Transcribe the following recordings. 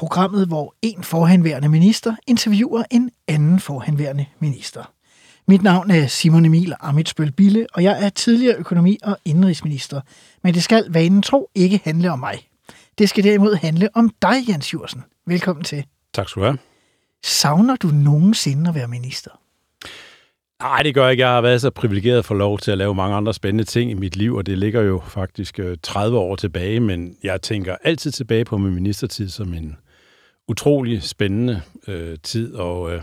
programmet, hvor en forhenværende minister interviewer en anden forhenværende minister. Mit navn er Simon Emil Amitsbøl Bille, og jeg er tidligere økonomi- og indrigsminister. Men det skal vanen tro ikke handle om mig. Det skal derimod handle om dig, Jens Jursen. Velkommen til. Tak skal du have. Savner du nogensinde at være minister? Nej, det gør jeg ikke. Jeg har været så privilegeret at få lov til at lave mange andre spændende ting i mit liv, og det ligger jo faktisk 30 år tilbage, men jeg tænker altid tilbage på min ministertid som en utrolig spændende øh, tid, og øh,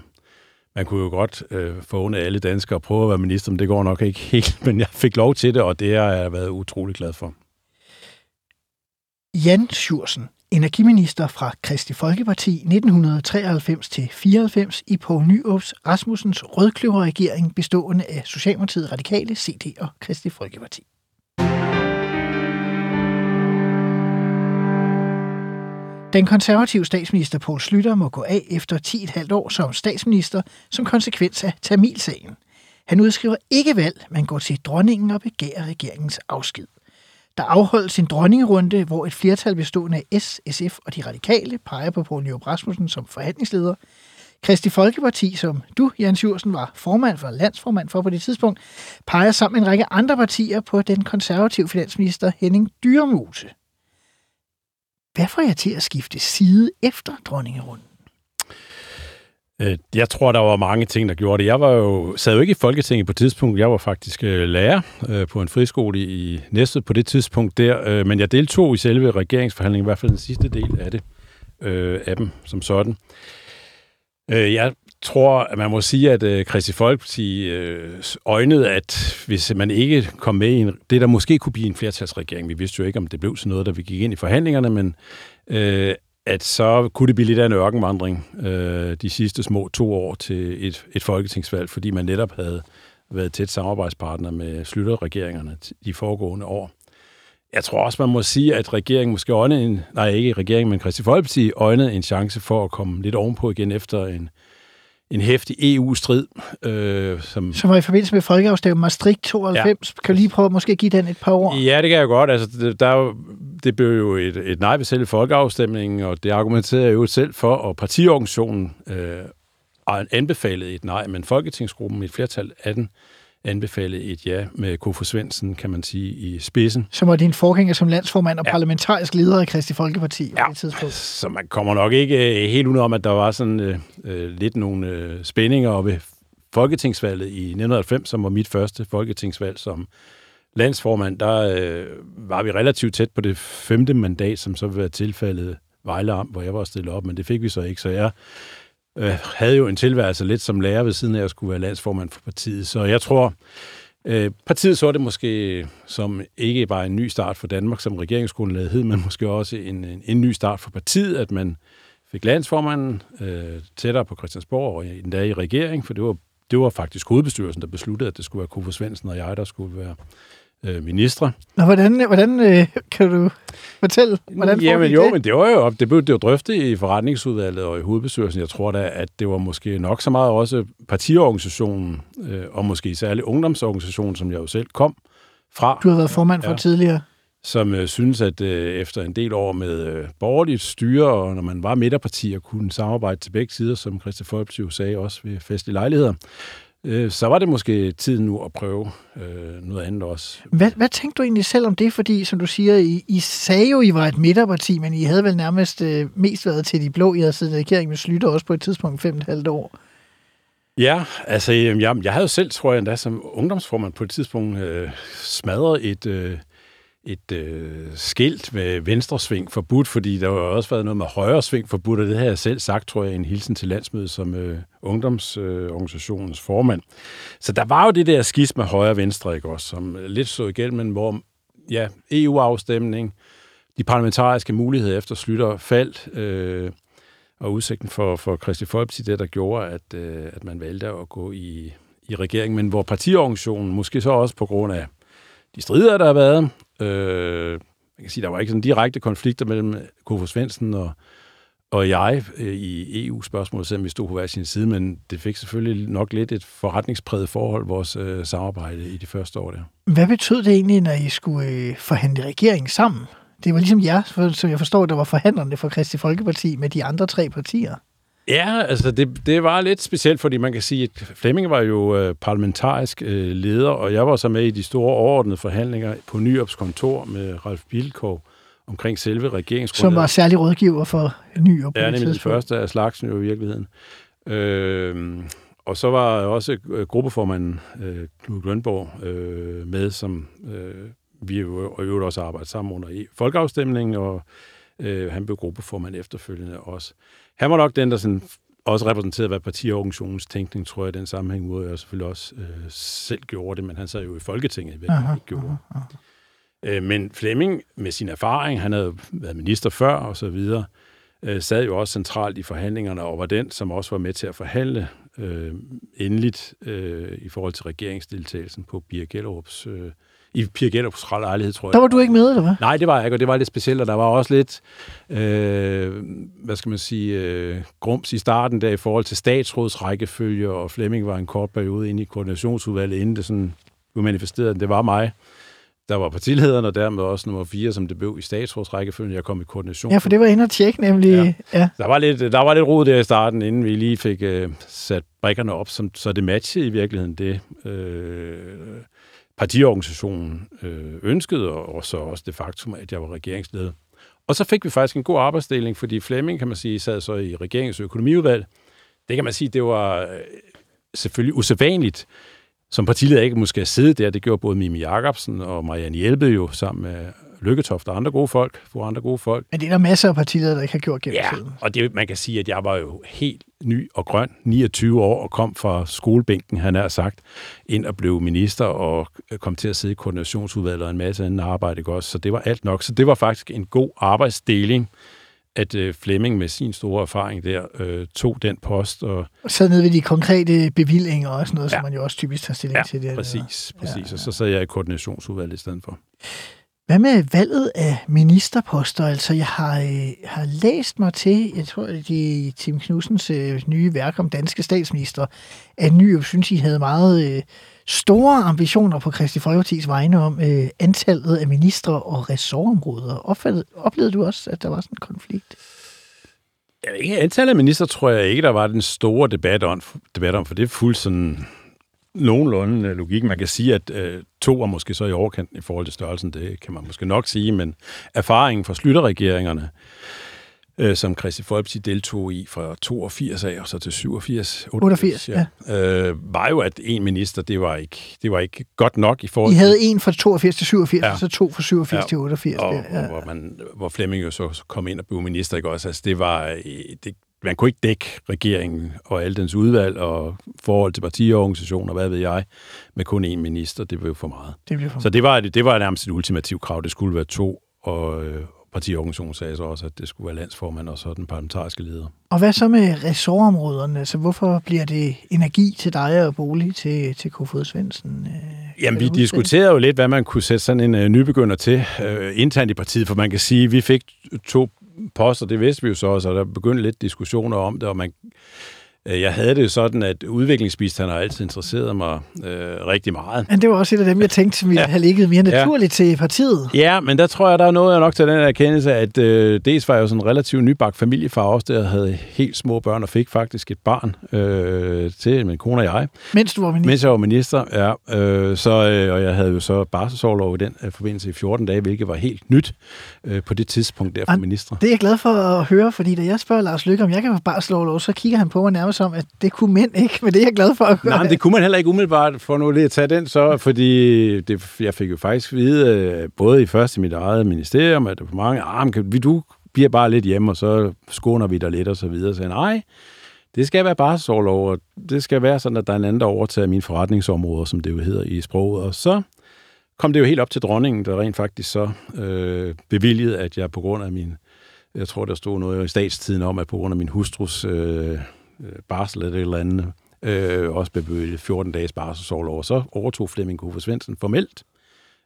man kunne jo godt øh, forunde alle danskere at prøve at være minister, men det går nok ikke helt, men jeg fik lov til det, og det har jeg været utrolig glad for. Jan Sjursen, energiminister fra Kristi Folkeparti 1993 til 94 i Poul Nyrups Rasmussens rødkløverregering bestående af Socialdemokratiet, Radikale, CD og Kristi Folkeparti. Den konservative statsminister Poul Slytter må gå af efter 10,5 år som statsminister som konsekvens af Tamilsagen. Han udskriver ikke valg, men går til dronningen og begærer regeringens afsked. Der afholdes en dronningerunde, hvor et flertal bestående af S, SF og de radikale peger på Poul Nyrup Rasmussen som forhandlingsleder. Kristi Folkeparti, som du, Jens Jursen, var formand for, landsformand for på det tidspunkt, peger sammen med en række andre partier på den konservative finansminister Henning Dyremose. Hvad får jeg til at skifte side efter dronningerunden? Øh, jeg tror, der var mange ting, der gjorde det. Jeg var jo, sad jo ikke i Folketinget på et tidspunkt. Jeg var faktisk øh, lærer øh, på en friskole i Næstved på det tidspunkt der, men jeg deltog i selve regeringsforhandlingen, i hvert fald den sidste del af det, af dem som sådan. Jeg tror, at man må sige, at øh, Kristi Folkeparti øh, øjnede, at hvis man ikke kom med i en, det, der måske kunne blive en flertalsregering, vi vidste jo ikke, om det blev sådan noget, da vi gik ind i forhandlingerne, men øh, at så kunne det blive lidt af en ørkenvandring øh, de sidste små to år til et, et folketingsvalg, fordi man netop havde været tæt samarbejdspartner med slutterregeringerne de foregående år. Jeg tror også, man må sige, at regeringen måske øjnede en, nej ikke regeringen, men Christi Folkeparti øjnede en chance for at komme lidt ovenpå igen efter en, en hæftig EU-strid. Øh, som, som var i forbindelse med folkeafstemningen Maastricht 92. Ja. Kan du lige prøve at måske give den et par ord? Ja, det kan jeg godt. Altså, det, der, det blev jo et, et nej ved selv folkeafstemningen, og det argumenterede jeg jo selv for, og partiorganisationen øh, anbefalede et nej, men Folketingsgruppen, et flertal af den, anbefalede et ja med Kofo Svendsen, kan man sige, i spidsen. Som var din forgænger som landsformand og ja. parlamentarisk leder af Kristi Folkeparti ja. det tidspunkt. så man kommer nok ikke øh, helt ud om, at der var sådan øh, øh, lidt nogle øh, spændinger ved Folketingsvalget i 1990, som var mit første folketingsvalg som landsformand. Der øh, var vi relativt tæt på det femte mandat, som så være tilfældet Vejle Amt, hvor jeg var stillet op, men det fik vi så ikke, så jeg øh, havde jo en tilværelse lidt som lærer ved siden af at skulle være landsformand for partiet. Så jeg tror, øh, partiet så det måske som ikke bare en ny start for Danmark, som regeringsgrundlaget hed, men måske også en, en, en ny start for partiet, at man fik landsformanden øh, tættere på Christiansborg og endda i regering, for det var, det var faktisk hovedbestyrelsen, der besluttede, at det skulle være Kofod Svendsen og jeg, der skulle være øh, ministre. Nå, hvordan, hvordan øh, kan du fortælle, hvordan Jamen jo, det? men det var jo, det blev det jo drøftet i forretningsudvalget og i hovedbestyrelsen. Jeg tror da, at det var måske nok så meget også partiorganisationen, øh, og måske særligt ungdomsorganisationen, som jeg jo selv kom fra. Du har været formand for ja, tidligere. Som øh, synes, at øh, efter en del år med øh, borgerligt styre, og når man var midterpartier, kunne samarbejde til begge sider, som Christian Folkeparti sagde også ved festlige lejligheder, øh, så var det måske tiden nu at prøve øh, noget andet også. Hvad, hvad tænkte du egentlig selv om det? Fordi, som du siger, I, I sagde jo, I var et midterparti, men I havde vel nærmest øh, mest været til de blå. I havde siddet i regering med Slytter også på et tidspunkt fem og et halvt år. Ja, altså jeg, jeg havde jo selv, tror jeg endda, som ungdomsformand på et tidspunkt øh, smadret et, øh, et øh, skilt med venstresving forbudt, fordi der har også været noget med højre sving forbudt, og det har jeg selv sagt, tror jeg, en hilsen til landsmødet som øh, ungdomsorganisationens øh, formand. Så der var jo det der skis med højre og venstre, ikke også, som øh, lidt så igennem, men hvor, ja, EU-afstemning, de parlamentariske muligheder efter slutter faldt, øh, og udsigten for, for Christi Folkeparti, det der gjorde, at, øh, at man valgte at gå i, i regering, men hvor partiorganisationen, måske så også på grund af de strider, der har været, øh, man kan sige, der var ikke sådan direkte konflikter mellem Kofo Svendsen og, og jeg øh, i EU-spørgsmål, selvom vi stod på hver sin side, men det fik selvfølgelig nok lidt et forretningspræget forhold, vores øh, samarbejde i de første år der. Hvad betød det egentlig, når I skulle øh, forhandle regeringen sammen? Det var ligesom jer, for, som jeg forstår, der var forhandlerne for Kristi Folkeparti med de andre tre partier. Ja, altså det, det var lidt specielt, fordi man kan sige, at Flemming var jo øh, parlamentarisk øh, leder, og jeg var så med i de store overordnede forhandlinger på Nyops kontor med Ralf Bilkov omkring selve regeringsgrundlaget. Som var særlig rådgiver for på Ja, nemlig den første af slagsen jo i virkeligheden. Øh, og så var også øh, gruppeformanden øh, Knud Grønborg øh, med, som øh, vi jo og øvrigt også arbejdet sammen under i folkeafstemningen, og øh, han blev gruppeformand efterfølgende også. Han var nok den, der sådan også repræsenterede, hvad partiorganisationens tænkning, tror jeg, i den sammenhæng, hvor jeg selvfølgelig også øh, selv gjorde det, men han sad jo i Folketinget, hvad Aha, jeg ikke gjorde. Øh, men Flemming, med sin erfaring, han havde været minister før og så videre, øh, sad jo også centralt i forhandlingerne, og var den, som også var med til at forhandle øh, endeligt øh, i forhold til regeringsdeltagelsen på Pia Gellerups, øh, i Pia Gellerups lejlighed, tror jeg. Der var du ikke med, eller hvad? Nej, det var jeg ikke, og det var lidt specielt, og der var også lidt, øh, hvad skal man sige, øh, grums i starten der i forhold til statsråds rækkefølge, og Flemming var en kort periode inde i koordinationsudvalget, inden det sådan blev manifesteret. Det var mig, der var partilederen, og dermed også nummer fire, som det blev i statsrådsrækkefølgen. Jeg kom i koordination. Ja, for det var inde og tjekke nemlig. Ja. ja. Der var lidt, der var lidt rod der i starten, inden vi lige fik øh, sat brikkerne op, som, så det matchede i virkeligheden det, øh, partiorganisationen øh, ønskede, og, så også det faktum, at jeg var regeringsleder. Og så fik vi faktisk en god arbejdsdeling, fordi Flemming, kan man sige, sad så i regeringens økonomiudvalg. Det kan man sige, det var øh, selvfølgelig usædvanligt, som partileder ikke måske at sidde der. Det gjorde både Mimi Jacobsen og Marianne Hjelpe jo sammen med Lykketoft og andre gode folk, for andre gode folk. Men det er der masser af partiledere, der ikke har gjort gennem Ja, tiden. og det, man kan sige, at jeg var jo helt ny og grøn, 29 år, og kom fra skolebænken, han har sagt, ind og blev minister og kom til at sidde i koordinationsudvalget og en masse andet arbejde, også? Så det var alt nok. Så det var faktisk en god arbejdsdeling, at øh, Flemming med sin store erfaring der øh, tog den post. Og, Og sad nede ved de konkrete bevillinger og sådan noget, ja. Ja. som man jo også typisk tager stilling ja, til. Det, præcis, præcis. Og så sad jeg i koordinationsudvalget i stedet for. Hvad med valget af ministerposter? Altså, jeg har, øh, har læst mig til, jeg tror, det er i Tim Knudsens øh, nye værk om danske statsminister, at Nyrup synes, I havde meget øh, store ambitioner på Kristi Folkepartis vegne om øh, antallet af ministre og ressortområder. Opfattede, oplevede du også, at der var sådan en konflikt? Ja, ikke antallet af minister tror jeg ikke, der var den store debat om, debat om for det er fuldt sådan nogenlunde logik. Man kan sige, at øh, to er måske så i overkanten i forhold til størrelsen, det kan man måske nok sige, men erfaringen fra slytterregeringerne, øh, som Christi Folkeparti deltog i fra 82 af og så til 87, 88, ja. Øh, var jo, at en minister, det var ikke, det var ikke godt nok i forhold I til... havde en fra 82 til 87, ja. Ja. og så to fra 87 Ja. til 88. og, der, ja. og hvor, man, hvor Flemming jo så kom ind og blev minister, ikke også? Altså, det var, øh, det, man kunne ikke dække regeringen og alle dens udvalg og forhold til partiorganisationer, hvad ved jeg, med kun én minister. Det blev for meget. Det blev for Så det var, det var nærmest et ultimativt krav. Det skulle være to, og øh, partiorganisationen sagde så også, at det skulle være landsformand og så den parlamentariske leder. Og hvad så med ressortområderne? Altså, hvorfor bliver det energi til dig og bolig til, til Kofod Svendsen? Øh, Jamen, vi det? diskuterede jo lidt, hvad man kunne sætte sådan en øh, nybegynder til øh, internt i partiet, for man kan sige, at vi fik to poster, det vidste vi jo så også, og der begyndte lidt diskussioner om det, og man, jeg havde det jo sådan, at udviklingsbistand har altid interesseret mig øh, rigtig meget. Men det var også et af dem, jeg tænkte, som ville Ja. have ligget mere Ja. naturligt til partiet. Ja, men der tror jeg, der er noget, jeg nok til den erkendelse, at øh, dels var jeg jo sådan en relativt nybagt familiefar også, der havde helt små børn og fik faktisk et barn øh, til min kone og jeg. Mens du var minister. Mens jeg var minister, ja. Øh, så, øh, og jeg havde jo så barselsårlov i den øh, forbindelse i 14 dage, hvilket var helt nyt øh, på det tidspunkt der for minister. Det er jeg glad for at høre, fordi da jeg spørger Lars Lykke, om jeg kan få barslov, så kigger han på mig nærmest som, at det kunne mænd ikke, men det er jeg glad for at høre. Nej, men det kunne man heller ikke umiddelbart for nu lige at tage den så, fordi det, jeg fik jo faktisk vide, øh, både i først i mit eget ministerium, at der var mange, ah, kan, vi, du bliver bare lidt hjemme, og så skåner vi dig lidt og så videre. Så jeg, nej, det skal være barselsårlov, og det skal være sådan, at der er en anden, der overtager mine forretningsområder, som det jo hedder i sproget. Og så kom det jo helt op til dronningen, der rent faktisk så øh, bevilgede, at jeg på grund af min, jeg tror, der stod noget i statstiden om, at på grund af min hustrus øh, barsel eller et eller andet, øh, også blev bevilget 14 dages barselsårlov, og så overtog Flemming Kofod Svendsen formelt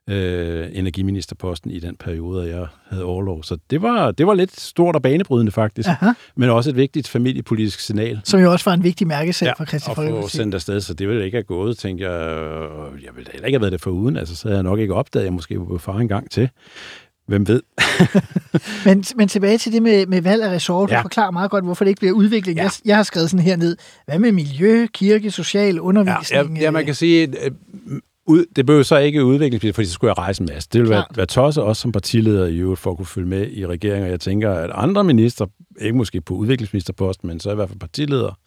øh, energiministerposten i den periode, jeg havde overlov. Så det var, det var lidt stort og banebrydende faktisk, Aha. men også et vigtigt familiepolitisk signal. Som jo også var en vigtig mærkesag ja, for Christian og få Folkeparti. sendt afsted, så det ville ikke have gået, tænkte jeg. Jeg ville heller ikke have været det for uden, altså så havde jeg nok ikke opdaget, at jeg måske var far en gang til. Hvem ved? Men, men tilbage til det med, med valg af resort. Du Ja. forklarer meget godt, hvorfor det ikke bliver udvikling. Ja. Jeg, jeg har skrevet sådan her ned. Hvad med miljø, kirke, social undervisning? ja, ja, man kan sige, øh, ud, det behøver så ikke udviklingsminister, fordi så skulle jeg rejse en masse. Det ville være, være tosset også som partileder i øvrigt, for at kunne følge med i regeringen. Og jeg tænker, at andre minister, ikke måske på udviklingsministerposten, men så i hvert fald partileder,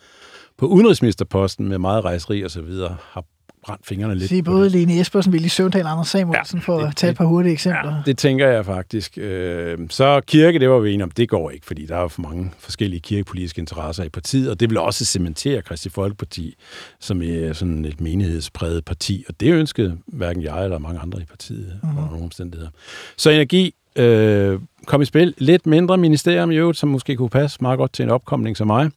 på udenrigsministerposten med meget rejseri og så videre, har brændt fingrene lidt. På både. Lene Espersen, Willy Søvndal og Anders Samuelsen Ja, for det- at tage et par hurtige eksempler. Ja, det tænker jeg faktisk. Øh, Så kirke, det var vi enige om, det går ikke, fordi der er for mange forskellige kirkepolitiske interesser i partiet, og det vil også cementere Kristi Folkeparti som er sådan et menighedspræget parti, og det ønskede hverken jeg eller mange andre i partiet Mhm. mm-hmm. under nogle omstændigheder. Så energi øh, kom i spil. Lidt mindre ministerium i øvrigt, som måske kunne passe meget godt til en opkomling som mig,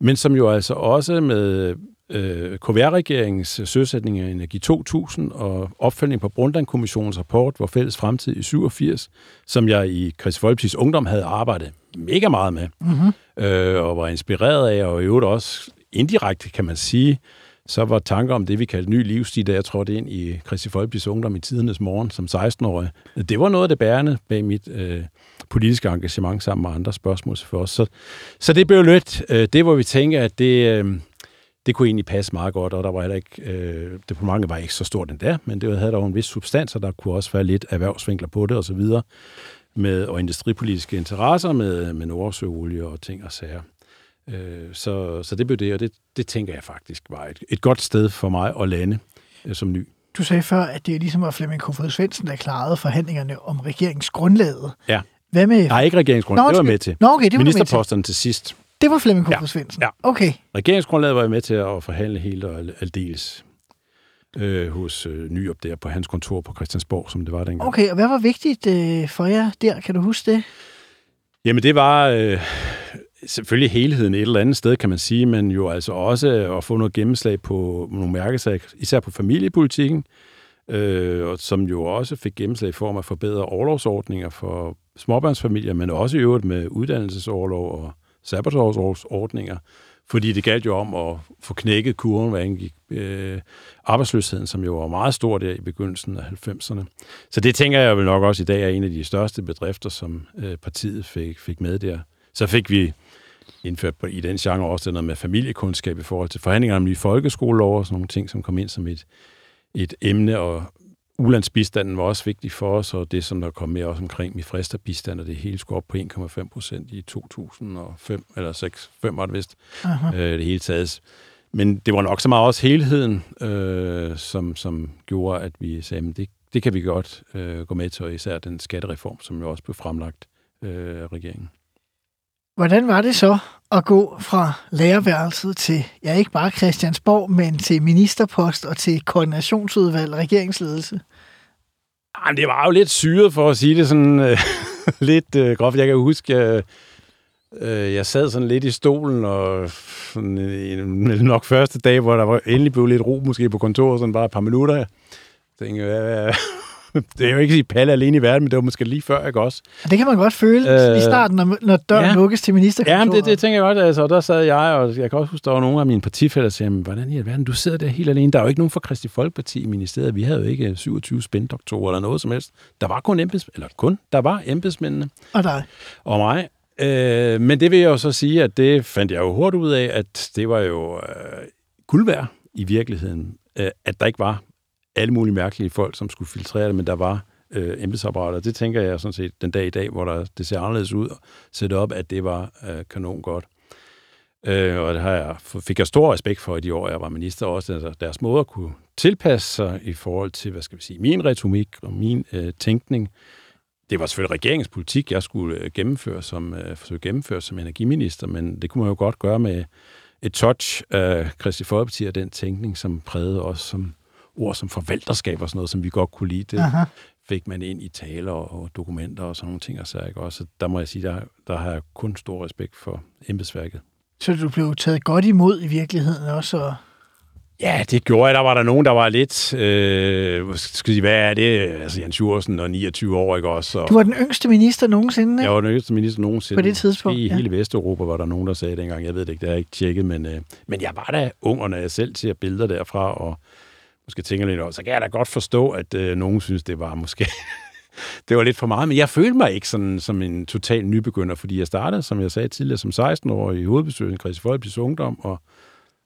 men som jo altså også med øh, KVR-regeringens søsætning af Energi 2000 og opfølgning på Brundtland-kommissionens rapport, hvor fælles fremtid i 87, som jeg i Chris Folkeparti's Ungdom havde arbejdet mega meget med, mm-hmm. øh, og var inspireret af, og i øvrigt også indirekte, kan man sige, så var tanker om det, vi kaldte ny livsstil, da jeg trådte ind i Kristi Folkeparti's Ungdom i tidernes morgen som 16-årig. Det var noget af det bærende bag mit øh, politiske engagement sammen med andre spørgsmål for os. Så, så det blev lidt øh, det, hvor vi tænker, at det, øh, det kunne egentlig passe meget godt, og der var heller ikke, øh, departementet var ikke så stort endda, men det havde dog en vis substans, og der kunne også være lidt erhvervsvinkler på det og så videre, med, og industripolitiske interesser med, med Nordsøolie og ting og sager. Øh, så, så det blev det, og det, det tænker jeg faktisk var et, et godt sted for mig at lande øh, som ny. Du sagde før, at det ligesom var Flemming Kofod Svendsen, der klarede forhandlingerne om regeringsgrundlaget. Ja. Hvad med... Nej, ikke regeringsgrund, Nå, det var med til. Nå, okay, det var du med til. Ministerposterne til sidst. Det var Flemming Kofod Ja. Svendsen? Ja. Okay. Regeringsgrundlaget var jeg med til at forhandle helt og al- aldeles øh, hos øh, Nyop der på hans kontor på Christiansborg, som det var dengang. Okay, og hvad var vigtigt øh, for jer der? Kan du huske det? Jamen det var øh, selvfølgelig helheden et eller andet sted, kan man sige, men jo altså også at få noget gennemslag på nogle mærkesager, især på familiepolitikken, øh, og som jo også fik gennemslag i form af forbedrede overlovsordninger for småbørnsfamilier, men også i øvrigt med uddannelsesoverlov og sabbatårsordninger, fordi det galt jo om at få knækket kurven, hvad angik øh, arbejdsløsheden, som jo var meget stor der i begyndelsen af 90'erne. Så det tænker jeg vel nok også i dag er en af de største bedrifter, som øh, partiet fik, fik med der. Så fik vi indført på, i den genre også det noget med familiekundskab i forhold til forhandlinger om nye folkeskolelov og sådan nogle ting, som kom ind som et, et emne, og ulandsbistanden var også vigtig for os, og det, som der kom med også omkring mit fristerbistand, og det hele skulle op på 1,5 procent i 2005, eller 6, 5 var det vist, Aha. øh, det hele taget. Men det var nok så meget også helheden, øh, som, som gjorde, at vi sagde, at det, det kan vi godt øh, gå med til, og især den skattereform, som jo også blev fremlagt øh, af regeringen. Hvordan var det så at gå fra lærerværelset til, ja ikke bare Christiansborg, men til ministerpost og til koordinationsudvalg, regeringsledelse? Ah, Jamen, det var jo lidt syret, for at sige det sådan øh, lidt øh, groft. Jeg kan huske, jeg, øh, jeg sad sådan lidt i stolen, og sådan, øh, nok første dag, hvor der var endelig blev lidt ro måske på kontoret, sådan bare et par minutter. Jeg tænkte, hvad, hvad, det er jo ikke sige palle alene i verden, men det var måske lige før, ikke også? Og det kan man godt føle øh, i starten, når, når døren ja. lukkes til ministerkontoret. Ja, men det, det tænker jeg godt. Altså, og der sad jeg, og jeg kan også huske, der var nogle af mine partifælder, der sagde, "Men hvordan i alverden, du sidder der helt alene. Der er jo ikke nogen fra Kristi Folkeparti i ministeriet. Vi havde jo ikke 27 spændoktorer eller noget som helst. Der var kun embeds, eller kun, der var embedsmændene Og dig. og mig. Øh, men det vil jeg jo så sige, at det fandt jeg jo hurtigt ud af, at det var jo øh, guld værd i virkeligheden, øh, at der ikke var alle mulige mærkelige folk, som skulle filtrere det, men der var øh, embedsapparater. Det tænker jeg sådan set den dag i dag, hvor der, det ser anderledes ud, sætte op, at det var øh, kanon godt. Øh, og det har jeg, fik jeg stor respekt for i de år, jeg var minister, også altså deres måde at kunne tilpasse sig i forhold til, hvad skal vi sige, min retorik og min øh, tænkning. Det var selvfølgelig regeringens politik, jeg skulle øh, gennemføre som, øh, forsøge at gennemføre som energiminister, men det kunne man jo godt gøre med et touch af Kristi Folkeparti og den tænkning, som prægede os som ord som forvalterskab og sådan noget, som vi godt kunne lide. Det Aha. fik man ind i taler og dokumenter og sådan nogle ting. Og så, ikke? Også, der må jeg sige, der, der har jeg kun stor respekt for embedsværket. Så du blev taget godt imod i virkeligheden også. Og... Ja, det gjorde jeg. Der var der nogen, der var lidt... Øh, skal sige, hvad er det? Altså, Jens Jursen og 29 år, ikke også? Og Du var den yngste minister nogensinde, ikke? jeg var den yngste minister nogensinde. På det tidspunkt, I ja. hele Vesteuropa var der nogen, der sagde dengang. Jeg ved det ikke, det har jeg ikke tjekket, men, øh, men jeg var da ung, og når jeg selv ser billeder derfra, og måske tænker lidt over, så kan jeg da godt forstå, at øh, nogen synes, det var måske... det var lidt for meget, men jeg følte mig ikke sådan, som en total nybegynder, fordi jeg startede, som jeg sagde tidligere, som 16 år i hovedbestyrelsen Christi Folkepartis Ungdom, og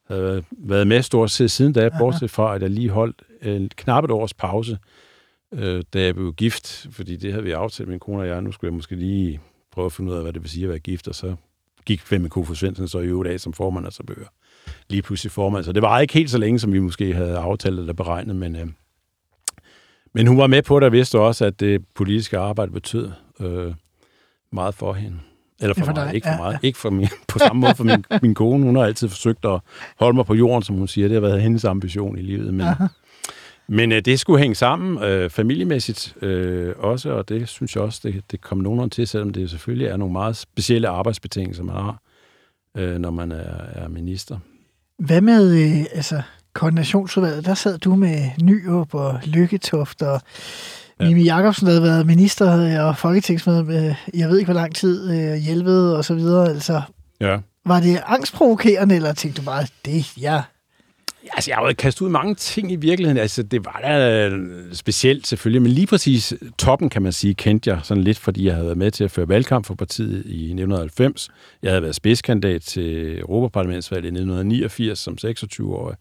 havde været med stort set siden da, bortset fra, at jeg lige holdt en knap et års pause, øh, da jeg blev gift, fordi det havde vi aftalt, min kone og jeg. Nu skulle jeg måske lige prøve at finde ud af, hvad det vil sige at være gift, og så gik Flemming Kofod Svendsen så i øvrigt af som formand, og så blev jeg lige pludselig formand. Så det var ikke helt så længe, som vi måske havde aftalt eller beregnet, men, øh, men hun var med på det og vidste også, at det politiske arbejde betød øh, meget for hende. Eller for, for mig, dig, ikke for ja, mig. ja. Ikke for min, på samme måde for min, min kone. Hun har altid forsøgt at holde mig på jorden, som hun siger. Det har været hendes ambition i livet. Men, men øh, det skulle hænge sammen øh, familiemæssigt øh, også, og det synes jeg også, det, det kom nogen til, selvom det selvfølgelig er nogle meget specielle arbejdsbetingelser, man har, øh, når man er, er minister. Hvad med øh, altså, koordinationsudvalget? Der sad du med Nyrup og Lykketoft og Ja. Mimi Jakobsen, havde været minister og folketingsmedlem med, jeg ved ikke hvor lang tid, øh, hjælpet og så videre. Altså, Ja. var det angstprovokerende, eller tænkte du bare, det ja, Altså, jeg har jo kastet ud mange ting i virkeligheden. Altså, det var da øh, specielt selvfølgelig, men lige præcis toppen, kan man sige, kendte jeg sådan lidt, fordi jeg havde været med til at føre valgkamp for partiet i 1990. Jeg havde været spidskandidat til Europaparlamentsvalget i 1989 som 26-årig.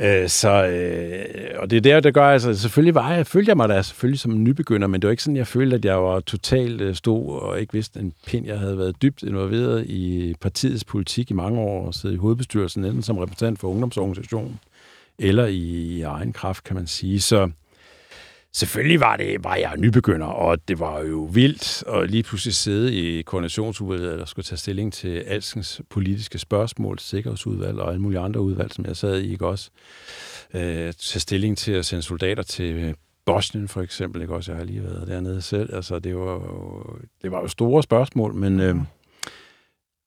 Øh, så, øh, og det er der, det gør, altså selvfølgelig var jeg, følte jeg mig da selvfølgelig som en nybegynder, men det var ikke sådan, jeg følte, at jeg var totalt øh, stod og ikke vidste en pind. Jeg havde været dybt involveret i partiets politik i mange år, og siddet i hovedbestyrelsen, enten som repræsentant for ungdomsorganisationen, eller i, i egen kraft, kan man sige. Så selvfølgelig var, det, var jeg nybegynder, og det var jo vildt at lige pludselig sidde i koordinationsudvalget, der skulle tage stilling til alskens politiske spørgsmål, sikkerhedsudvalg og alle mulige andre udvalg, som jeg sad i, ikke også? Øh, tage stilling til at sende soldater til øh, Bosnien for eksempel, ikke også? Jeg har lige været dernede selv. Altså, det var jo, det var jo store spørgsmål, men... Øh,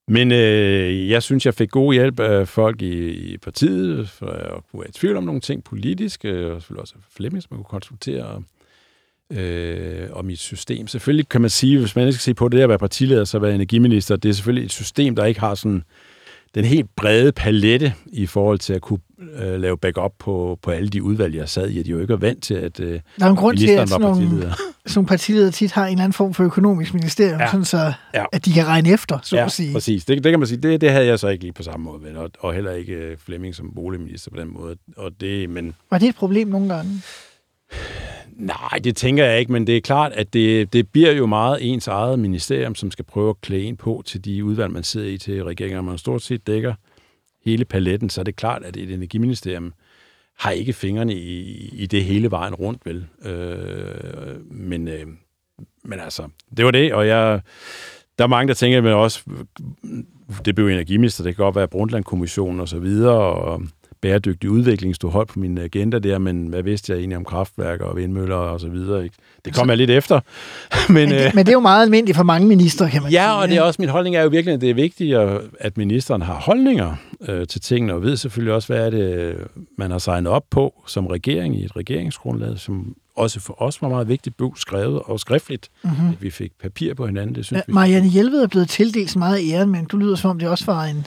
men øh, jeg synes, jeg fik god hjælp af folk i, i partiet, for at kunne være i tvivl om nogle ting politisk, øh, og selvfølgelig også af Flemming, som man kunne konsultere øh, om mit system. Selvfølgelig kan man sige, hvis man ikke skal se på det at være partileder, så at være energiminister, det er selvfølgelig et system, der ikke har sådan den helt brede palette i forhold til at kunne øh, lave backup på, på alle de udvalg, jeg sad i. De er jo ikke vant til, at øh, der er en grund til, at sådan nogle, partileder. sådan nogle partiledere tit har en eller anden form for økonomisk ministerium, ja. Ja. sådan så, Ja. at de kan regne efter, så at sige. præcis. Det, det kan man sige, det, det havde jeg så ikke lige på samme måde, vel, og, og heller ikke øh, Flemming som boligminister på den måde. Og det, men Var det et problem nogle gange? Nej, det tænker jeg ikke, men det er klart, at det, det bliver jo meget ens eget ministerium, som skal prøve at klæde ind på til de udvalg, man sidder i til regeringen. Man stort set dækker hele paletten, så er det klart, at et energiministerium har ikke fingrene i, i det hele vejen rundt, vel. Øh, men, øh, men altså, det var det, og jeg, der er mange, der tænker, men også, det blev energiminister, det kan godt være Brundtland-kommissionen og så videre, og bæredygtig udvikling stod højt på min agenda der, men hvad vidste jeg egentlig om kraftværker og vindmøller og så videre? Ikke? Det kom jeg lidt efter. men, Men det, øh, men det er jo meget almindeligt for mange ministre, kan man sige. Ja, og det er også min holdning er jo virkelig, at det er vigtigt, at- ministeren har holdninger øh, til tingene, og ved selvfølgelig også, hvad er det, man har signet op på som regering i et regeringsgrundlag, som også for os var meget vigtigt, blev skrevet og skriftligt, mm-hmm. at vi fik papir på hinanden. Det synes Ja, vi. Marianne Hjelved er blevet tildelt så meget æren, men du lyder som om, det også var en,